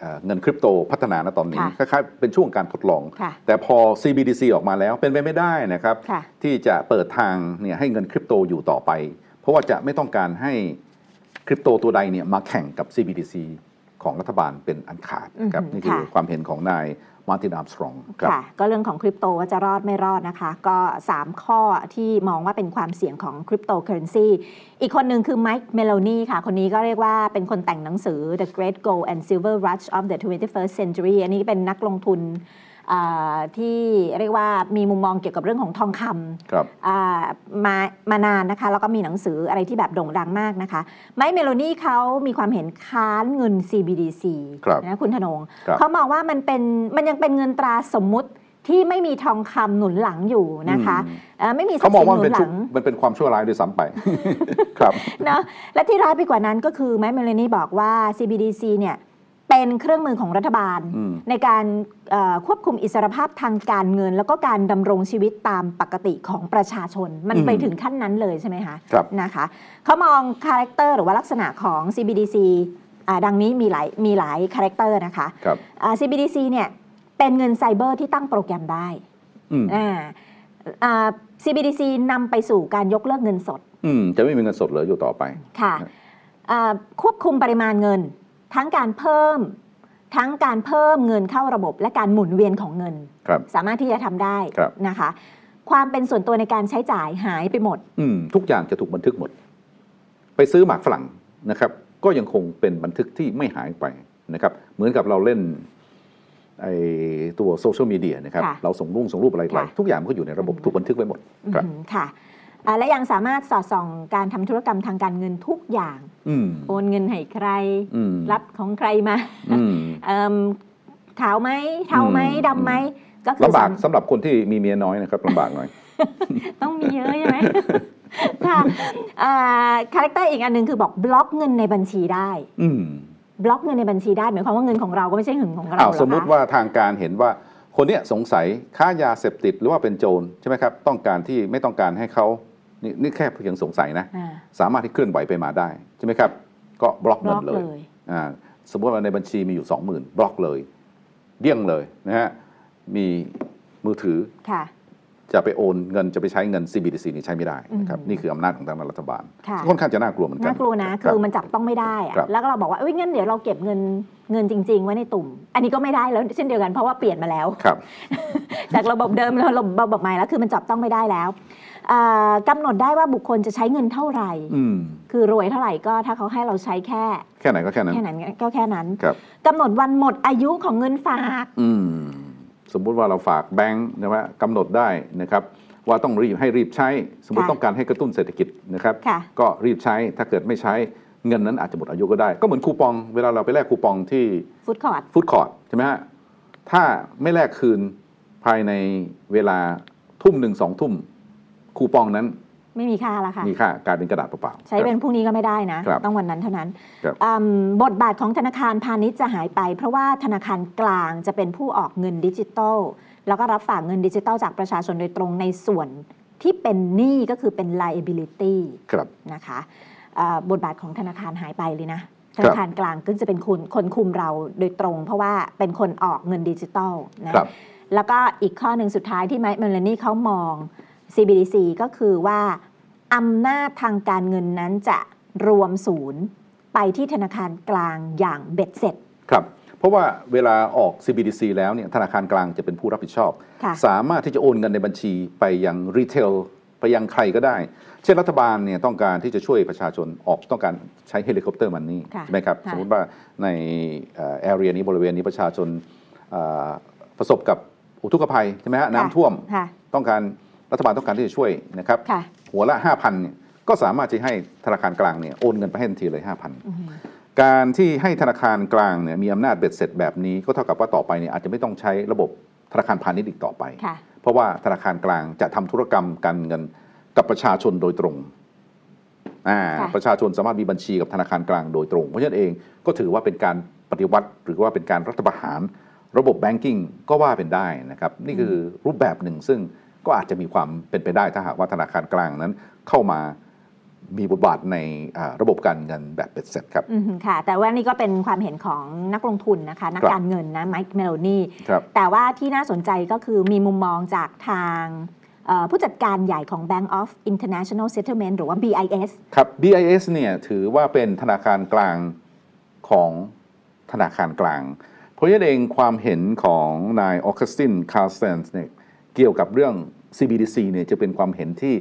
เอ่อเงินคริปโตพัฒนาณตอนนี้คค่ะล้ายๆเป็นช่วงการทดลองค่ะแต่พอ CBDC ออกมาแล้วเป็นไปไม่ได้นะครับค่ะที่จะเปิดทางเนี่ยให้เงินคริปโตอยู่ต่อไป เพราะว่าจะไม่ต้องการให้คริปโตตัวใดเนี่ยมาแข่งกับ CBDC ของรัฐบาลเป็นอันขาดนะครับอือหือนี่คือค่ะความเห็นของนาย มาร์ตินอาร์มสตรองค่ะ ก็เรื่องของคริปโตว่าจะรอดไม่รอดนะคะ ก็ 3 ข้อที่มองว่าเป็นความเสี่ยงของคริปโตเคอเรนซีอีกคนหนึ่งคือไมค์เมโลนีค่ะ คนนี้ก็เรียกว่าเป็นคนแต่งหนังสือ The Great Gold and Silver Rush of the 21st Century อันนี้เป็นนักลงทุน ที่เรียกว่ามีมุมมองเกี่ยวกับเรื่องของทองคำครับอ่ามามานานนะคะ แล้วก็มีหนังสืออะไรที่แบบโด่งดังมากนะคะ ไมค์เมโลนี่เขามีความเห็นค้านเงิน CBDC ครับนะคุณธนงครับเขามองว่ามันเป็นมันยังเป็นเงินตราสมมุติที่ไม่มีทองคำหนุนหลังอยู่นะคะอืมเอ่อไม่มีทรัเขาพย์มองสินว่าหมันนุเป็นนหชุลังมันเป็นความชั่วร้ายด้วยซ้ำไปครับนะและที่ร้ายไปกว่านั้นก็คือไมค์เมโลนี่บอกว่า CBDC เนี่ย เป็นเครื่องมือของรัฐบาลอืมในการเอ่อควบคุมอิสรภาพทางการเงิน แล้วก็การดำรงชีวิตตามปกติของประชาชน มันอืมไปถึงขั้นนั้นเลยใช่ไหมคะครับนะคะเขามอง character หรือว่าลักษณะของ CBDC อ่าดังนี้มีหลายมีหลาย character นะคะครับอ่า CBDC เนี่ยเป็นเงินไซเบอร์ที่ตั้งโปรแกรมได้อืมอ่าอ่า CBDC นำไปสู่การยกเลิกเงินสดอืมจะไม่มีเงินสดเหลืออยู่ต่อไปค่ะครับอ่าควบคุมปริมาณเงิน ทั้งการเพิ่ม ทั้งการเพิ่มเงินเข้าระบบและการหมุนเวียนของเงิน ครับสามารถที่จะทำได้ครับ นะคะ ความเป็นส่วนตัวในการใช้จ่ายหายไปหมด อืมทุกอย่างจะถูกบันทึกหมด ไปซื้อหมากฝรั่งนะครับ ก็ยังคงเป็นบันทึกที่ไม่หายไปนะครับ เหมือนกับเราเล่นไอ้ตัวโซเชียลมีเดียนะครับ ค่ะเราส่งรูปส่งรูปอะไรไปค่ะ ทุกอย่างมันก็อยู่ในระบบอืมถูกบันทึกไว้หมด ครับ อือหือค่ะอ่า และยังสามารถสอดส่องการทำธุรกรรมทางการเงินทุกอย่างอืมโอนเงินให้ใครอืมรับของใครมาอืมเอิ่มขาวไหมเทาไหมอืมดำไหมก็คือลำบากสมสำหรับคนที่มีเมียน้อยนะครับลำบากหน่อย ต้องมีเยอะใช่ไหมคะ character อีกอันหนึ่งคือบอกบล็อกเงินในบัญชีได้อืมบล็อกเงินในบัญชีได้หมายความว่าเงินของเราก็ไม่ใช่เงินของเราอ้าวเหรอสมมุติคะว่าทางการเห็นว่าคนเนี้ยสงสัยค้ายาเสพติดหรือว่าเป็นโจรใช่ไหมครับ ต้องการที่ไม่ต้องการให้เขา นี่นี่แค่เพียงสงสัยนะอ่าสามารถที่เคลื่อนไหวไปมาได้ ใช่ไหมครับ ก็บล็อกบเงิล็อนกเลเลยยอ่าสมมติว่าในบัญชีมีอยู่20,000บล็อกเลยเดี่ยงเลยนะฮะมีมือถือค่ะ จะไปโอนเงินจะไปใช้เงิน CBDC นี่ใช้ไม่ได้นะครับอืมนี่คืออำนาจของทางรัฐบาลค่ะค่อนข้างจะน่ากลัวเหมือนกันน่ากลัวนะครับคือมันจับต้องไม่ได้อะครับแล้วก็เราบอกว่าเอ้ยงั้นเดี๋ยวเราเก็บเงินเงินจริง ๆ ไว้ในตุ่ม อันนี้ก็ไม่ได้แล้วเช่นเดียวกันเพราะว่าเปลี่ยนมาแล้วครับจากระบบเดิมแล้วระบบระบบใหม่แล้วคือมันจับต้องไม่ได้แล้วอ่ากำหนดได้ว่าบุคคลจะใช้เงินเท่าไหร่อืมคือรวยเท่าไหร่ก็ถ้าเขาให้เราใช้แค่ แค่ไหนก็แค่นั้นแค่นั้นก็แค่นั้นครับกำหนดวันหมดอายุของเงินฝากอืม สมมุติว่าเราฝากแบงค์นะว่ากำหนดได้นะครับว่าต้องรีบให้รีบใช้ สมมติค่ะต้องการให้กระตุ้นเศรษฐกิจนะครับค่ะก็รีบใช้ถ้าเกิดไม่ใช้เงินนั้นอาจจะหมดอายุก็ได้ ก็เหมือนคูปองเวลาเราไปแลกคูปองที่ food court food court ใช่ไหมฮะถ้าไม่แลกคืนภายในเวลาทุ่มหนึ่งสองทุ่มคูปองนั้น ไม่มีค่าแล้วค่ะ มีค่ากลายเป็นกระดาษเปล่าๆ ใช้เป็นพรุ่งนี้ก็ไม่ได้นะ ครับต้องวันนั้นเท่านั้นครับอืมบทบาทของธนาคารพาณิชย์จะหายไป เพราะว่าธนาคารกลางจะเป็นผู้ออกเงินดิจิตอลแล้วก็รับฝากเงินดิจิตอลจากประชาชนโดยตรงในส่วนที่เป็นหนี้ก็คือเป็น liability ครับนะคะอ่าบทบาทของธนาคารหายไปเลยนะคธรับนาคารกลางก็จะเป็นคนคนคุมเราโดยตรง เพราะว่าเป็นคนออกเงินดิจิตอลนะครับ แล้วก็อีกข้อหนึ่งสุดท้ายที่ไมค์เมลานี่เขามอง CBDC ก็คือว่าอำนาจทางการเงินนั้นจะรวมศูนย์ไปที่ธนาคารกลางอย่างเบ็ดเสร็จ ครับ เพราะว่าเวลาออก CBDC แล้วเนี่ยธนาคารกลางจะเป็นผู้รับผิดชอบ ค่ะสามารถที่จะโอนเงินในบัญชีไปยัง retail ไปยังใครก็ได้ เช่นรัฐบาลเนี่ยต้องการที่จะช่วยประชาชนออกต้องการใช้ helicopter money ค่ะใช่ไหมครับ ค่ะ สมมติว่าใน area นี้บริเวณนี้ประชาชนเอ่อประสบกับอุทกภัยใช่ไหมฮะน้ำท่วม ค่ะ ต้องการ รัฐบาลต้องการที่จะช่วยนะครับค่ะหัวละ 5,000เนี่ยก็สามารถจะให้ธนาคารกลางเนี่ยโอนเงินไปให้ทันทีเลย 5,000อือหือการที่ให้ธนาคารกลางเนี่ยมีอำนาจเบ็ดเสร็จแบบนี้ก็เท่ากับว่าต่อไปเนี่ยอาจจะไม่ต้องใช้ระบบธนาคารพาณิชย์อีกต่อไปค่ะเพราะว่าธนาคารกลางจะทำธุรกรรมการเงินกับประชาชนโดยตรงอ่าค่ะประชาชนสามารถมีบัญชีกับธนาคารกลางโดยตรง เพราะฉะนั้นเองก็ถือว่าเป็นการปฏิวัติ หรือว่าเป็นการรัฐประหาร ระบบแบงกิ้งก็ว่าเป็นได้นะครับ นี่คือรูปแบบหนึ่งซึ่ง ก็อาจจะมีความเป็นไปได้ถ้าหากว่าธนาคารกลางนั้นเข้ามามีบทบาทในอ่าระบบการเงินแบบเป็ดเสร็จครับอือหือค่ะ แต่ว่านี่ก็เป็นความเห็นของนักลงทุนนะคะ นักครับการเงินนะไมค์เมโลนี่ครับแต่ว่าที่น่าสนใจก็คือมีมุมมองจากทางเอ่อผู้จัดการใหญ่ของ Bank of International Settlement หรือว่า BIS ครับ BIS เนี่ยถือว่าเป็นธนาคารกลางของธนาคารกลาง เพราะฉะนั้นเองความเห็นของนายออกัสตินคาร์สเตนส์เนี่ย เกี่ยวกับเรื่อง CBDC เนี่ยจะเป็นความเห็นที่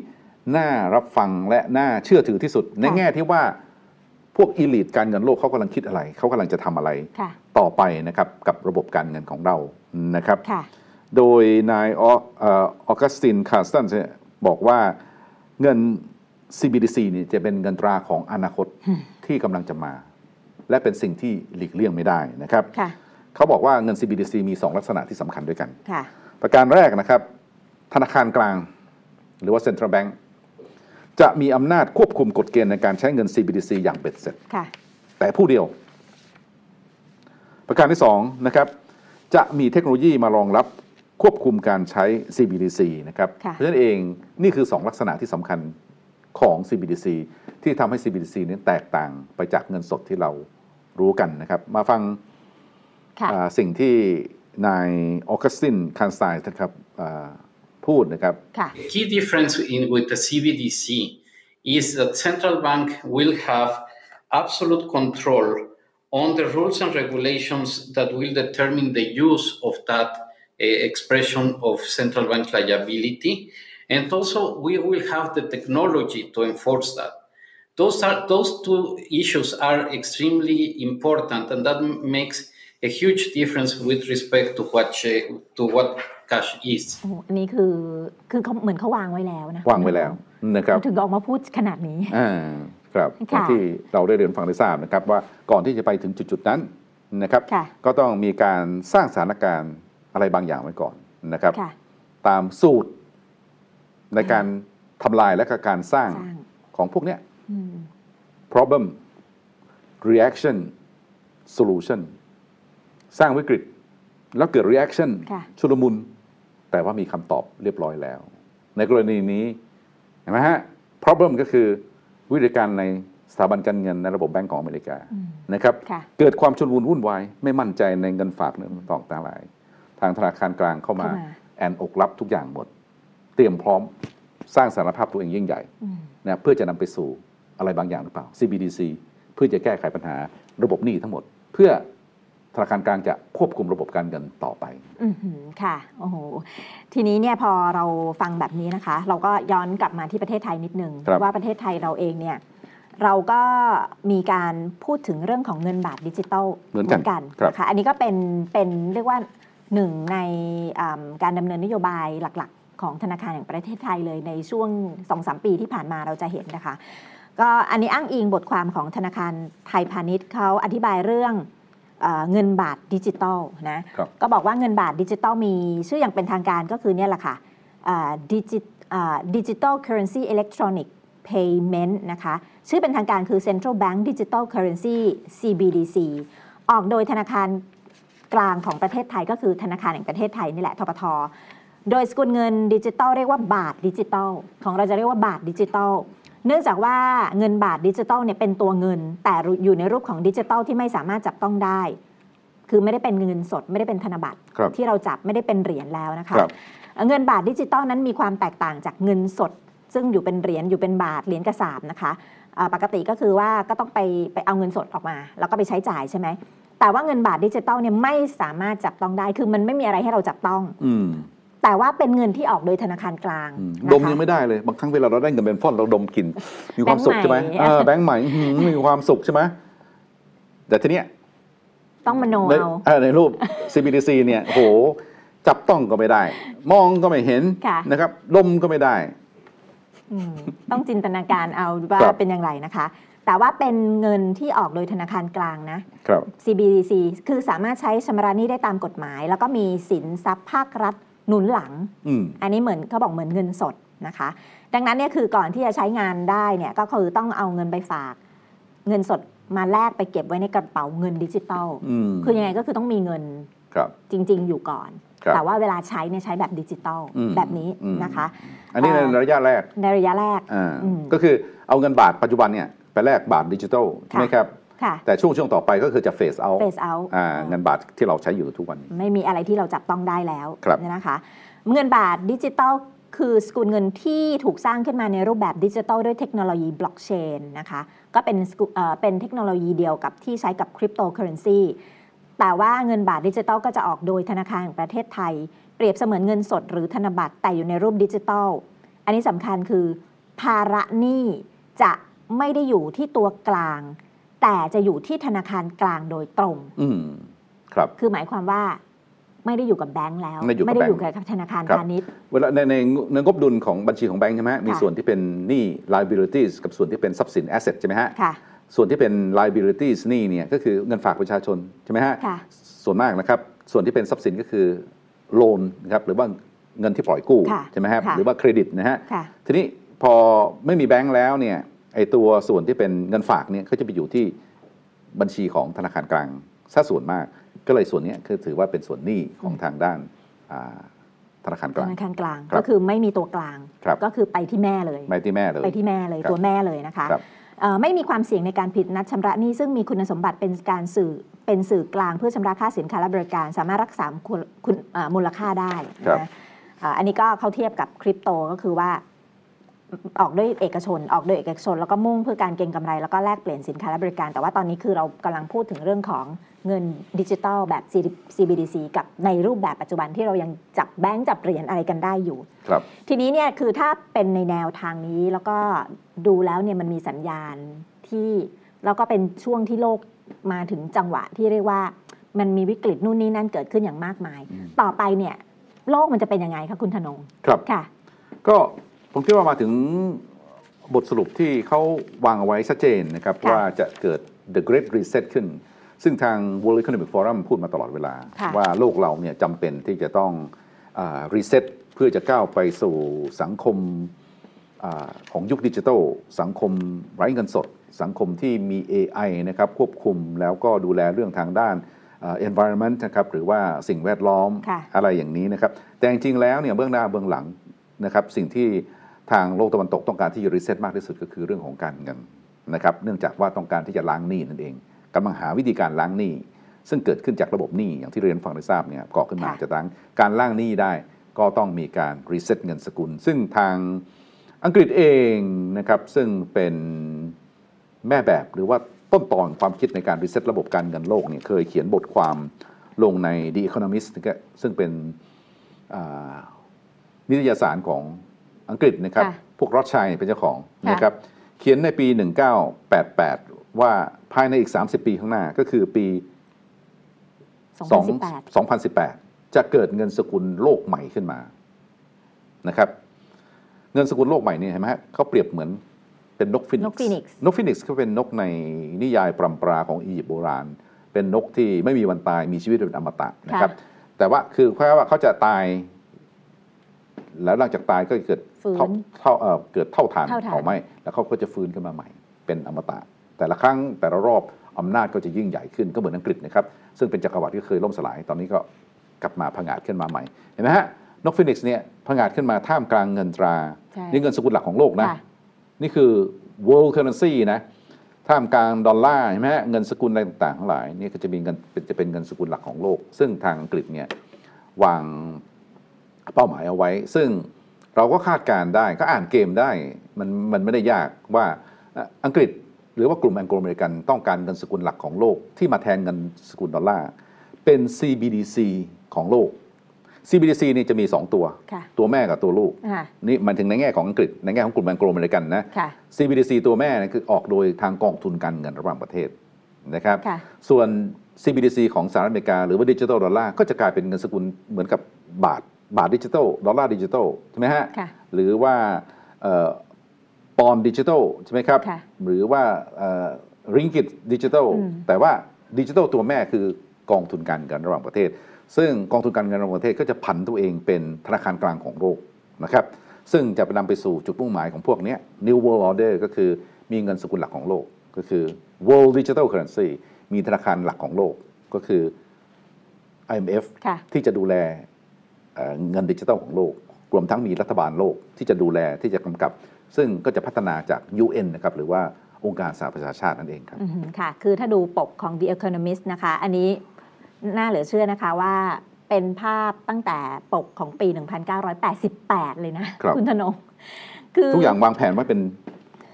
น่ารับฟังและน่าเชื่อถือที่สุด ในแง่ที่ว่าพวก elite การเงินโลกเขากำลังคิดอะไร เขากำลังจะทำอะไรค่ะต่อไปนะครับกับระบบการเงินของเรานะครับค่ะโดยนายออกัสตินคาร์สเตนส์เนี่ยบอกว่าเงิน CBDC นี่จะเป็นเงินตราของอนาคตอืมที่กำลังจะมา และเป็นสิ่งที่หลีกเลี่ยงไม่ได้นะครับค่ะเขาบอกว่าเงิน CBDC มี 2 ลักษณะที่สำคัญด้วยกันค่ะ ประการแรกนะครับ ธนาคารกลาง หรือว่า Central Bank จะมีอำนาจควบคุมกฎเกณฑ์ในการใช้เงิน CBDC อย่างเบ็ดเสร็จค่ะแต่ผู้เดียว ประการที่สองนะครับ จะมีเทคโนโลยีมารองรับควบคุมการใช้ CBDC นะครับค่ะเพราะฉะนั้นเองนี่คือ 2 ลักษณะที่สำคัญของ CBDC ที่ทำให้ CBDC นี้แตกต่างไปจากเงินสดที่เรารู้กันนะครับ มาฟังค่ะอ่าสิ่งที่ นายออกัสตินคานสไตน์นะครับอ่าพูดนะครับ ค่ะ key difference in with the CBDC is that central bank will have absolute control on the rules and regulations that will determine the use of that uh, expression of central bank liability and also we will have the technology to enforce that those are those two issues are extremely important and that m- makes a huge difference with respect to what che- to what cash is โอ้โหอันนี้คือคือเขาเหมือนเขาวางไว้แล้วนะวางไว้แล้วนะครับถึงออกมาพูดขนาดนี้อ่าครับค่ะที่เราได้เรียนฟังได้ทราบนะครับว่าก่อนที่จะไปถึงจุดๆนั้นนะครับค่ะก็ต้องมีการสร้างสถานการณ์อะไรบางอย่างไว้ก่อนนะครับค่ะตามสูตรในการทำลายและก็การสร้างสร้างของพวกเนี้ยอืม problem reaction solution สร้างวิกฤต แล้วเกิด reaction ค่ะชุลมุน แต่ว่ามีคำตอบเรียบร้อยแล้ว ในกรณีนี้เห็นไหมฮะ problem ก็คือวิธีการในสถาบันการเงินในระบบแบงก์ของอเมริกาอืมนะครับค่ะเกิดความชุลมุนวุ่นวาย ไม่มั่นใจในเงินฝากเงินต่างต่างหลาย ทางธนาคารกลางเข้ามาเข้ามาแอนอกรับทุกอย่างหมด เตรียมพร้อมสร้างสารภาพตัวเองยิ่งใหญ่อืมนะเพื่อจะนำไปสู่อะไรบางอย่างหรือเปล่า CBDC เพื่อจะแก้ไขปัญหาระบบหนี้ทั้งหมด เพื่อ ธนาคารกลางจะควบคุมระบบการเงินต่อไป อือหือค่ะ โอ้โห ทีนี้เนี่ยพอเราฟังแบบนี้นะคะ เราก็ย้อนกลับมาที่ประเทศไทยนิดนึง ครับ ว่าประเทศไทยเราเองเนี่ย เราก็มีการพูดถึงเรื่องของเงินบาทดิจิตอลเหมือนกันครับนะคะอันนี้ก็เป็นเป็นเรียกว่าหนึ่งในอ่าการดำเนินนโยบายหลักๆ ของธนาคารแห่งประเทศไทยเลยในช่วง 2-3 ปีที่ผ่านมาเราจะเห็นนะคะ ก็อันนี้อ้างอิงบทความของธนาคารไทยพาณิชย์เขาอธิบายเรื่อง เออเงินบาทดิจิตอลนะครับก็บอกว่าเงินบาทดิจิตอลมีชื่ออย่างเป็นทางการก็คือเนี่ยแหละค่ะ digi digital currency electronic payment นะคะชื่อเป็นทางการคือ Central Bank Digital Currency CBDC ออกโดยธนาคารกลางของประเทศไทยก็คือธนาคารแห่งประเทศไทยนี่แหละธปทโดยสกุลเงินดิจิตอลเรียกว่าบาทดิจิตอลของเราจะเรียกว่าบาทดิจิตอล เนื่องจากว่าเงินบาทดิจิตอลเนี่ยเป็นตัวเงิน แต่อยู่ในรูปของดิจิตอลที่ไม่สามารถจับต้องได้ คือไม่ได้เป็นเงินสดไม่ได้เป็นธนบัตรครับที่เราจับไม่ได้เป็นเหรียญแล้วนะคะครับเงินบาทดิจิตอลนั้นมีความแตกต่างจากเงินสด ซึ่งอยู่เป็นเหรียญอยู่เป็นบาทเหรียญกษาปณ์นะคะอ่าปกติก็คือว่าก็ต้องไปไปเอาเงินสดออกมา แล้วก็ไปใช้จ่ายใช่ไหมแต่ว่าเงินบาทดิจิตอลเนี่ยไม่สามารถจับต้องได้ คือมันไม่มีอะไรให้เราจับต้องอืม แต่ว่าเป็นเงินที่ออกโดยธนาคารกลางอืมนะคะดมยังไม่ได้เลยบางครั้งเวลาเราได้เงินเป็นฟ่อนเราดมกลิ่นมีความสุขใช่ไหมแบงค์ใหม่เออแบงค์ใหม่อื้อหือมีความสุขใช่ไหมแต่ทีเนี้ยต้องมโนในเอาเออในรูป CBDC เนี่ยโหจับต้องก็ไม่ได้ มองก็ไม่เห็นค่ะนะครับดมก็ไม่ได้อืมต้องจินตนาการเอาว่าครับเป็นอย่างไรนะคะ แต่ว่าเป็นเงินที่ออกโดยธนาคารกลางนะครับ CBDC คือสามารถใช้ชำระหนี้ได้ตามกฎหมาย แล้วก็มีสินทรัพย์ภาครัฐ หนุนหลังอืมอันนี้เหมือนเขาบอกเหมือนเงินสดนะคะ ดังนั้นเนี่ยคือก่อนที่จะใช้งานได้เนี่ยก็คือต้องเอาเงินไปฝาก เงินสดมาแลกไปเก็บไว้ในกระเป๋าเงินดิจิตอลอืมคือยังไงก็คือต้องมีเงินครับจริง ๆ อยู่ก่อนครับแต่ว่าเวลาใช้เนี่ยใช้แบบดิจิตอลอืมแบบนี้อืมนะคะ อันนี้ในเอ่อระยะแรกในระยะแรกอ่าอืมก็คือเอาเงินบาทปัจจุบันเนี่ยไปแลกบาทดิจิทัลใช่ไหมครับค่ะ แต่ช่วงช่วงต่อไปก็คือจะ phase out phase out อ่าเงินบาทที่เราใช้อยู่ทุกวันนี้ ไม่มีอะไรที่เราจับต้องได้แล้วครับเนี่ยนะคะเงินบาทดิจิตอลคือสกุลเงินที่ถูกสร้างขึ้นมาในรูปแบบดิจิตอลด้วยเทคโนโลยีบล็อกเชนนะคะก็เป็นสกุเอ่อเป็นเทคโนโลยีเดียวกับที่ใช้กับคริปโตเคอเรนซีแต่ว่าเงินบาทดิจิตอลก็จะออกโดยธนาคารแห่งประเทศไทย เปรียบเสมือนเงินสดหรือธนบัตรแต่อยู่ในรูปดิจิตอลอันนี้สำคัญคือ ภาระหนี้จะไม่ได้อยู่ที่ตัวกลาง แต่จะอยู่ที่ธนาคารกลางโดยตรง อืมครับ คือหมายความว่าไม่ได้อยู่กับแบงค์แล้ว ไม่อยู่กับได้อยู่แบงค์กับธนาคารครับ พาณิชย์ เวลาในในในงบดุลของบัญชีของแบงค์ใช่ไหมฮะมีค่ะ ส่วนที่เป็นหนี้ liabilities กับส่วนที่เป็นทรัพย์สิน asset ใช่ไหมฮะ ค่ะ ส่วนที่เป็น liabilities หนี้เนี่ยก็คือเงินฝากประชาชนใช่ไหมฮะ ค่ะ ส่วนมากนะครับ ส่วนที่เป็นทรัพย์สินก็คือโลนนะครับหรือว่าเงินที่ปล่อยกู้ค่ะใช่ไหมครับค่ะ หรือว่าเครดิตนะฮะ ค่ะ ทีนี้พอไม่มีแบงค์แล้วเนี่ย ไอตัวส่วนที่เป็นเงินฝากเนี่ยก็จะไปอยู่ที่บัญชีของธนาคารกลางซะส่วนมาก ก็เลยส่วนเนี้ยคือถือว่าเป็นส่วนหนี้ของทางด้านอ่าธนาคารกธลางนาคารกลางครับก็คือไม่มีตัวกลางครับก็คือไปที่แม่เลยไปที่แม่เลยไปที่แม่เลยครับตัวแม่เลยนะคะครับเอ่อไม่มีความเสี่ยงในการผิดนัดชำระหนี้ซึ่งมีคุณสมบัติเป็นการสื่อเป็นสื่อกลางเพื่อชำระค่าสินค้าและบริการ สามารถรักษาคุณคุณเอ่อมูลค่าได้ครับนะเอ่ออันนี้ก็เขาเทียบกับคริปโตก็คือว่า ออกด้วยเอกชน ออกโดยเอกชน แล้วก็มุ่งเพื่อการเก็งกำไรแล้วก็แลกเปลี่ยนสินค้าและบริการ แต่ว่าตอนนี้คือเรากำลังพูดถึงเรื่องของเงินดิจิทัลแบบ CBDC กับในรูปแบบปัจจุบันที่เรายังจับแบงก์จับเหรียญอะไรกันได้อยู่ ครับ ทีนี้เนี่ยคือถ้าเป็นในแนวทางนี้แล้วก็ดูแล้วเนี่ยมันมีสัญญาณที่แล้วก็เป็นช่วงที่โลกมาถึงจังหวะที่เรียกว่ามันมีวิกฤตนู่นนี่นั่นเกิดขึ้นอย่างมากมายอืมต่อไปเนี่ยโลกมันจะเป็นยังไงคะคุณธนงครับค่ะ ก็ ผมคิดว่ามาถึงบทสรุปที่เขาวางเอาไว้ชัดเจนนะครับค่ะว่าจะเกิด the great reset ขึ้น ซึ่งทาง World Economic Forum พูดมาตลอดเวลาค่ะว่าโลกเราเนี่ยจำเป็นที่จะต้องรีเซ็ตเพื่อจะก้าวไปสู่สังคมอ่าของยุคดิจิทัลสังคมไร้เงินสด สังคมที่มี AI นะครับควบคุมแล้วก็ดูแลเรื่องทางด้านอ่า environment นะครับหรือว่าสิ่งแวดล้อมค่ะอะไรอย่างนี้นะครับ แต่จริงๆแล้วเนี่ยเบื้องหน้าเบื้องหลังนะครับสิ่งที่ ทางโลกตะวันตกต้องการที่จะรีเซ็ตมากที่สุดก็คือเรื่องของการเงินนะครับเนื่องจากว่าต้องการที่จะล้างหนี้นั่นเองกำลังหาวิธีการล้างหนี้ ซึ่งเกิดขึ้นจากระบบหนี้อย่างที่เรียนฟังได้ทราบเนี่ยก่อขึ้นมาค่ะจะล้างการล้างหนี้ได้ ก็ต้องมีการรีเซ็ตเงินสกุล ซึ่งทางอังกฤษเองนะครับซึ่งเป็นแม่แบบหรือว่าต้นตอความคิดในการรีเซ็ตระบบการเงินโลกเนี่ยเคยเขียนบทความลงใน The Economist นะครับซึ่งเป็นอ่านิตยสารของ อังกฤษนะครับค่ะพวก Rothschild เป็นเจ้าของค่ะนะครับ เขียนในปี 1988 ว่าภายในอีก 30 ปีข้างหน้าก็คือปี 2018 2018จะเกิดเงินสกุลโลกใหม่ขึ้นมานะครับ เงินสกุลโลกใหม่เนี่ยเห็นไหมฮะเขาเปรียบเหมือนเป็นนกฟินิกซ์นกฟีนิกซ์นกฟินิกซ์ก็เป็นนกในนิยายปรัมปราของอียิปต์โบราณ เป็นนกที่ไม่มีวันตายมีชีวิตเป็นอมตะนะครับ แต่ว่าคือแค่ว่าเขาจะตาย แล้วหลังจากตายก็เกิดฟื้น เถ้าเถ้าเอ่อเกิดเถ้าถ่านเถ้าถ่าฐาน เผาไหม้แล้วเขาก็จะฟื้นขึ้นมาใหม่ เป็นอมตะ แต่ละครั้งแต่ละรอบอำนาจก็จะยิ่งใหญ่ขึ้นก็เหมือนอังกฤษนะครับ ซึ่งเป็นจักรวรรดิที่เคยล่มสลายตอนนี้ก็กลับมาผงาดขึ้นมาใหม่เห็นไหมฮะนกฟินิกซ์เนี่ยผงาดขึ้นมาท่ามกลางเงินตรา ใช่นี่เงินสกุลหลักของโลกนะ ค่ะ นี่คือ world currency นะ ท่ามกลางดอลลาร์เห็นไหมฮะเงินสกุลอะไรต่างๆทั้งหลายนี่ก็จะมีเงินเป็นจะเป็นเงินสกุลหลักของโลก ซึ่งทางอังกฤษเนี่ยวาง เป้าหมายเอาไว้ ซึ่งเราก็คาดการณ์ได้ก็อ่านเกมได้มันมันไม่ได้ยากว่าอังกฤษหรือว่ากลุ่มแองโกลอเมริกันต้องการเงินสกุลหลักของโลกที่มาแทนเงินสกุลดอลลาร์เป็น CBDC ของโลก CBDC นี่จะมี 2 ตัว ตัวแม่กับตัวลูก นี่มันถึงในแง่ของอังกฤษ ในแง่ของกลุ่มแองโกลอเมริกันนะ CBDC ตัวแม่เนี่ยคือออกโดยทางกองทุนการเงินระหว่างประเทศนะครับ ส่วน CBDC ของสหรัฐอเมริกาหรือว่าดิจิ t a ลดอลลาร์ก็จะกลายเป็นเงินสกุลเหมือนกับบาท บาทดิจิ ทัลดอลลาร์ดิจิ ทัลใช่ไหมฮะ ค่ะ หรือว่าปอนดิจิ t a ลใช่ไหมครับ ค่ะหรือว่าริงกิตดิจิ t a ลอืม แต่ว่าดิจิ t a ลตัวแม่คือกองทุนการเงินระหว่างประเทศ ซึ่งกองทุนการเงินระหว่างประเทศก็จะผันตัวเองเป็นธนาคารกลางของโลกนะครับ ซึ่งจะนำไปสู่จุดมุ่งหมายของพวกเนี้ย New World Order ก็คือมีเงินสกุลหลักของโลก ก็คือ World Digital Currency มีธนาคารหลักของโลกก็คือ IMF ค่ะ ที่จะดูแล เอ่อเงินดิจิทัลของโลก รวมทั้งมีรัฐบาลโลกที่จะดูแลที่จะกำกับ ซึ่งก็จะพัฒนาจาก UN นะครับหรือว่าองค์การสหประชาชาตินั่นเองครับอือหือค่ะ คือถ้าดูปกของ The Economist นะคะ อันนี้น่าเหลือเชื่อนะคะว่าเป็นภาพตั้งแต่ปกของปี 1988 เลยนะครับณธนงคือทุกอย่างวางแผนไว้เป็น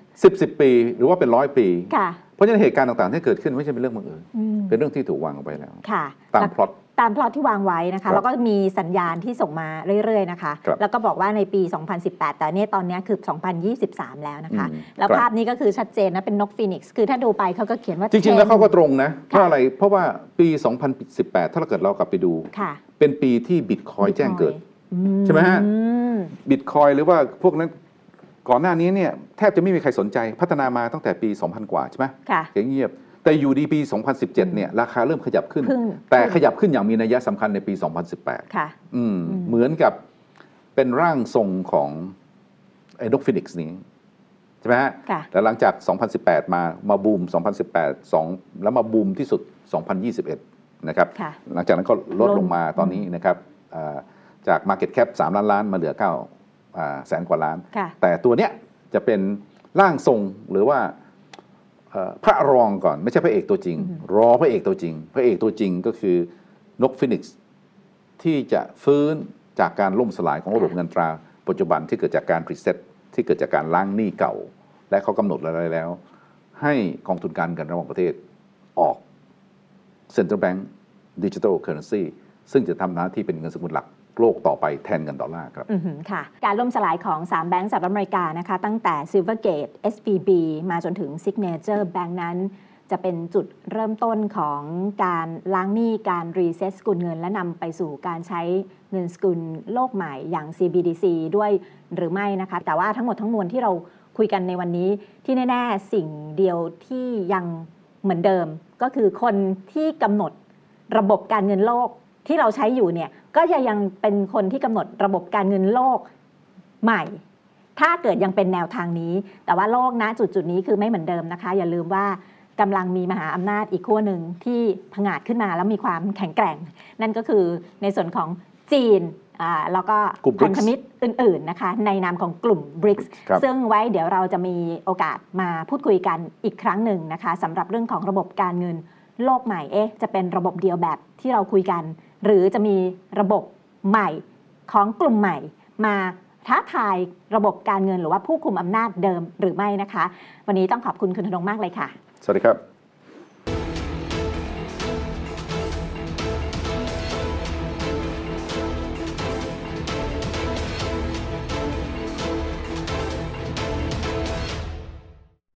10 10 ปี หรือว่าเป็นร้อยปีค่ะเพราะฉะนั้นเหตุการณ์ต่างๆ ที่เกิดขึ้นไม่ใช่เป็นเรื่องบังเอิญอืมเป็นเรื่องที่ถูกวางเอาไว้แล้วค่ะตามพล็อต ตามพล็อตที่วางไว้นะครัคะบแล้วก็มีสัญญาณที่ส่งมาเรื่อยๆนะคะครับแล้วก็บอกว่าในปี 2018 แต่เนี่ยตอนเนี้ยคือ 2023 แล้วนะคะอืมแล้วครับภาพนี้ก็คือชัดเจนนะ เป็นนกฟีนิกซ์ คือถ้าดูไปเขาก็เขียนว่า จริง ๆ แล้วเขาก็ตรงนะ เพค่ะราะอะไร เพราะว่าปี 2018 ถ้าเราเกิดเรากลับไปดูค่ะเป็นปีที่บิตคอยแจ้งเกิดอืใช่ไหมฮะอืมบิตคอยหรือว่าพวกนั้นก่อนหน้านี้เนี่ยแทบจะไม่มีใครสนใจพัฒนามาตั้งแต่ปี 2000 กว่าใช่ไหมค่ะเงียบๆ แต่อยู่ดีปี 2017 เนี่ยราคาเริ่มขยับขึ้นเพิ่งแต่ขยับขึ้นอย่างมีนัยสำคัญในปี 2018 ค่ะอืมอืมเหมือนกับเป็นร่างทรงของไอ้นกฟินิกซ์นี้ใช่ไหมฮะค่ะแล้วหลังจาก 2018 มามาบูม 2018 2 แล้วมาบูมที่สุด 2021 นะครับค่ะหลังจากนั้นก็ลดลงลงมาตอนนี้นะครับอ่าจาก Market Cap 3 ล้านล้านมาเหลือ9อ่าแสนกว่าล้านค่ะแต่ตัวเนี้ยจะเป็นร่างทรงหรือว่าเอ่อ พระรองก่อนไม่ใช่พระเอกตัวจริงอือฮึรอพระเอกตัวจริง พระเอกตัวจริงก็คือนกฟินิกซ์ที่จะฟื้นจากการล่มสลายของระบบเงินตรา ปัจจุบันที่เกิดจากการรีเซ็ตที่เกิดจากการล้างหนี้เก่า และเขากำหนดอะไรแล้ว ให้กองทุนการเงินระหว่างประเทศออก Central Bank Digital Currency ซึ่งจะทำหน้าที่เป็นเงินสกุลหลัก โลกต่อไปแทนเงินดอลลาร์ครับอือหือค่ะ การล่มสลายของ 3 แบงก์สหรัฐอเมริกานะคะ ตั้งแต่ Silvergate SVB มาจนถึง Signature Bank นั้นจะเป็นจุดเริ่มต้นของการล้างหนี้การรีเซ็ตสกุลเงิน และนำไปสู่การใช้เงินสกุลโลกใหม่อย่าง CBDC ด้วยหรือไม่นะคะ แต่ว่าทั้งหมดทั้งมวลที่เราคุยกันในวันนี้ที่แน่ ๆ สิ่งเดียวที่ยังเหมือนเดิม ก็คือคนที่กำหนดระบบการเงินโลกที่เราใช้อยู่เนี่ย ก็จะยังเป็นคนที่กำหนดระบบการเงินโลกใหม่ ถ้าเกิดยังเป็นแนวทางนี้ แต่ว่าโลกนะจุดจุดๆนี้คือไม่เหมือนเดิมนะคะ อย่าลืมว่ากำลังมีมหาอำนาจอีกขั้วหนึ่งที่ผงาดขึ้นมาแล้วมีความแข็งแกร่ง นั่นก็คือในส่วนของจีนอ่าแล้วก็กลุ่มพัน BRICS ธมิตรอื่นๆนะคะในนามของกลุ่ม BRICS ครับซึ่งไว้เดี๋ยวเราจะมีโอกาสมาพูดคุยกันอีกครั้งหนึ่งนะคะสำหรับเรื่องของระบบการเงินโลกใหม่เอ๊ะจะเป็นระบบเดียวแบบที่เราคุยกัน หรือจะมีระบบใหม่ของกลุ่มใหม่ มาท้าทายระบบการเงินหรือว่าผู้คุมอำนาจเดิมหรือไม่นะคะ วันนี้ต้องขอบคุณคุณธนงมากเลยค่ะ สวัสดีครับ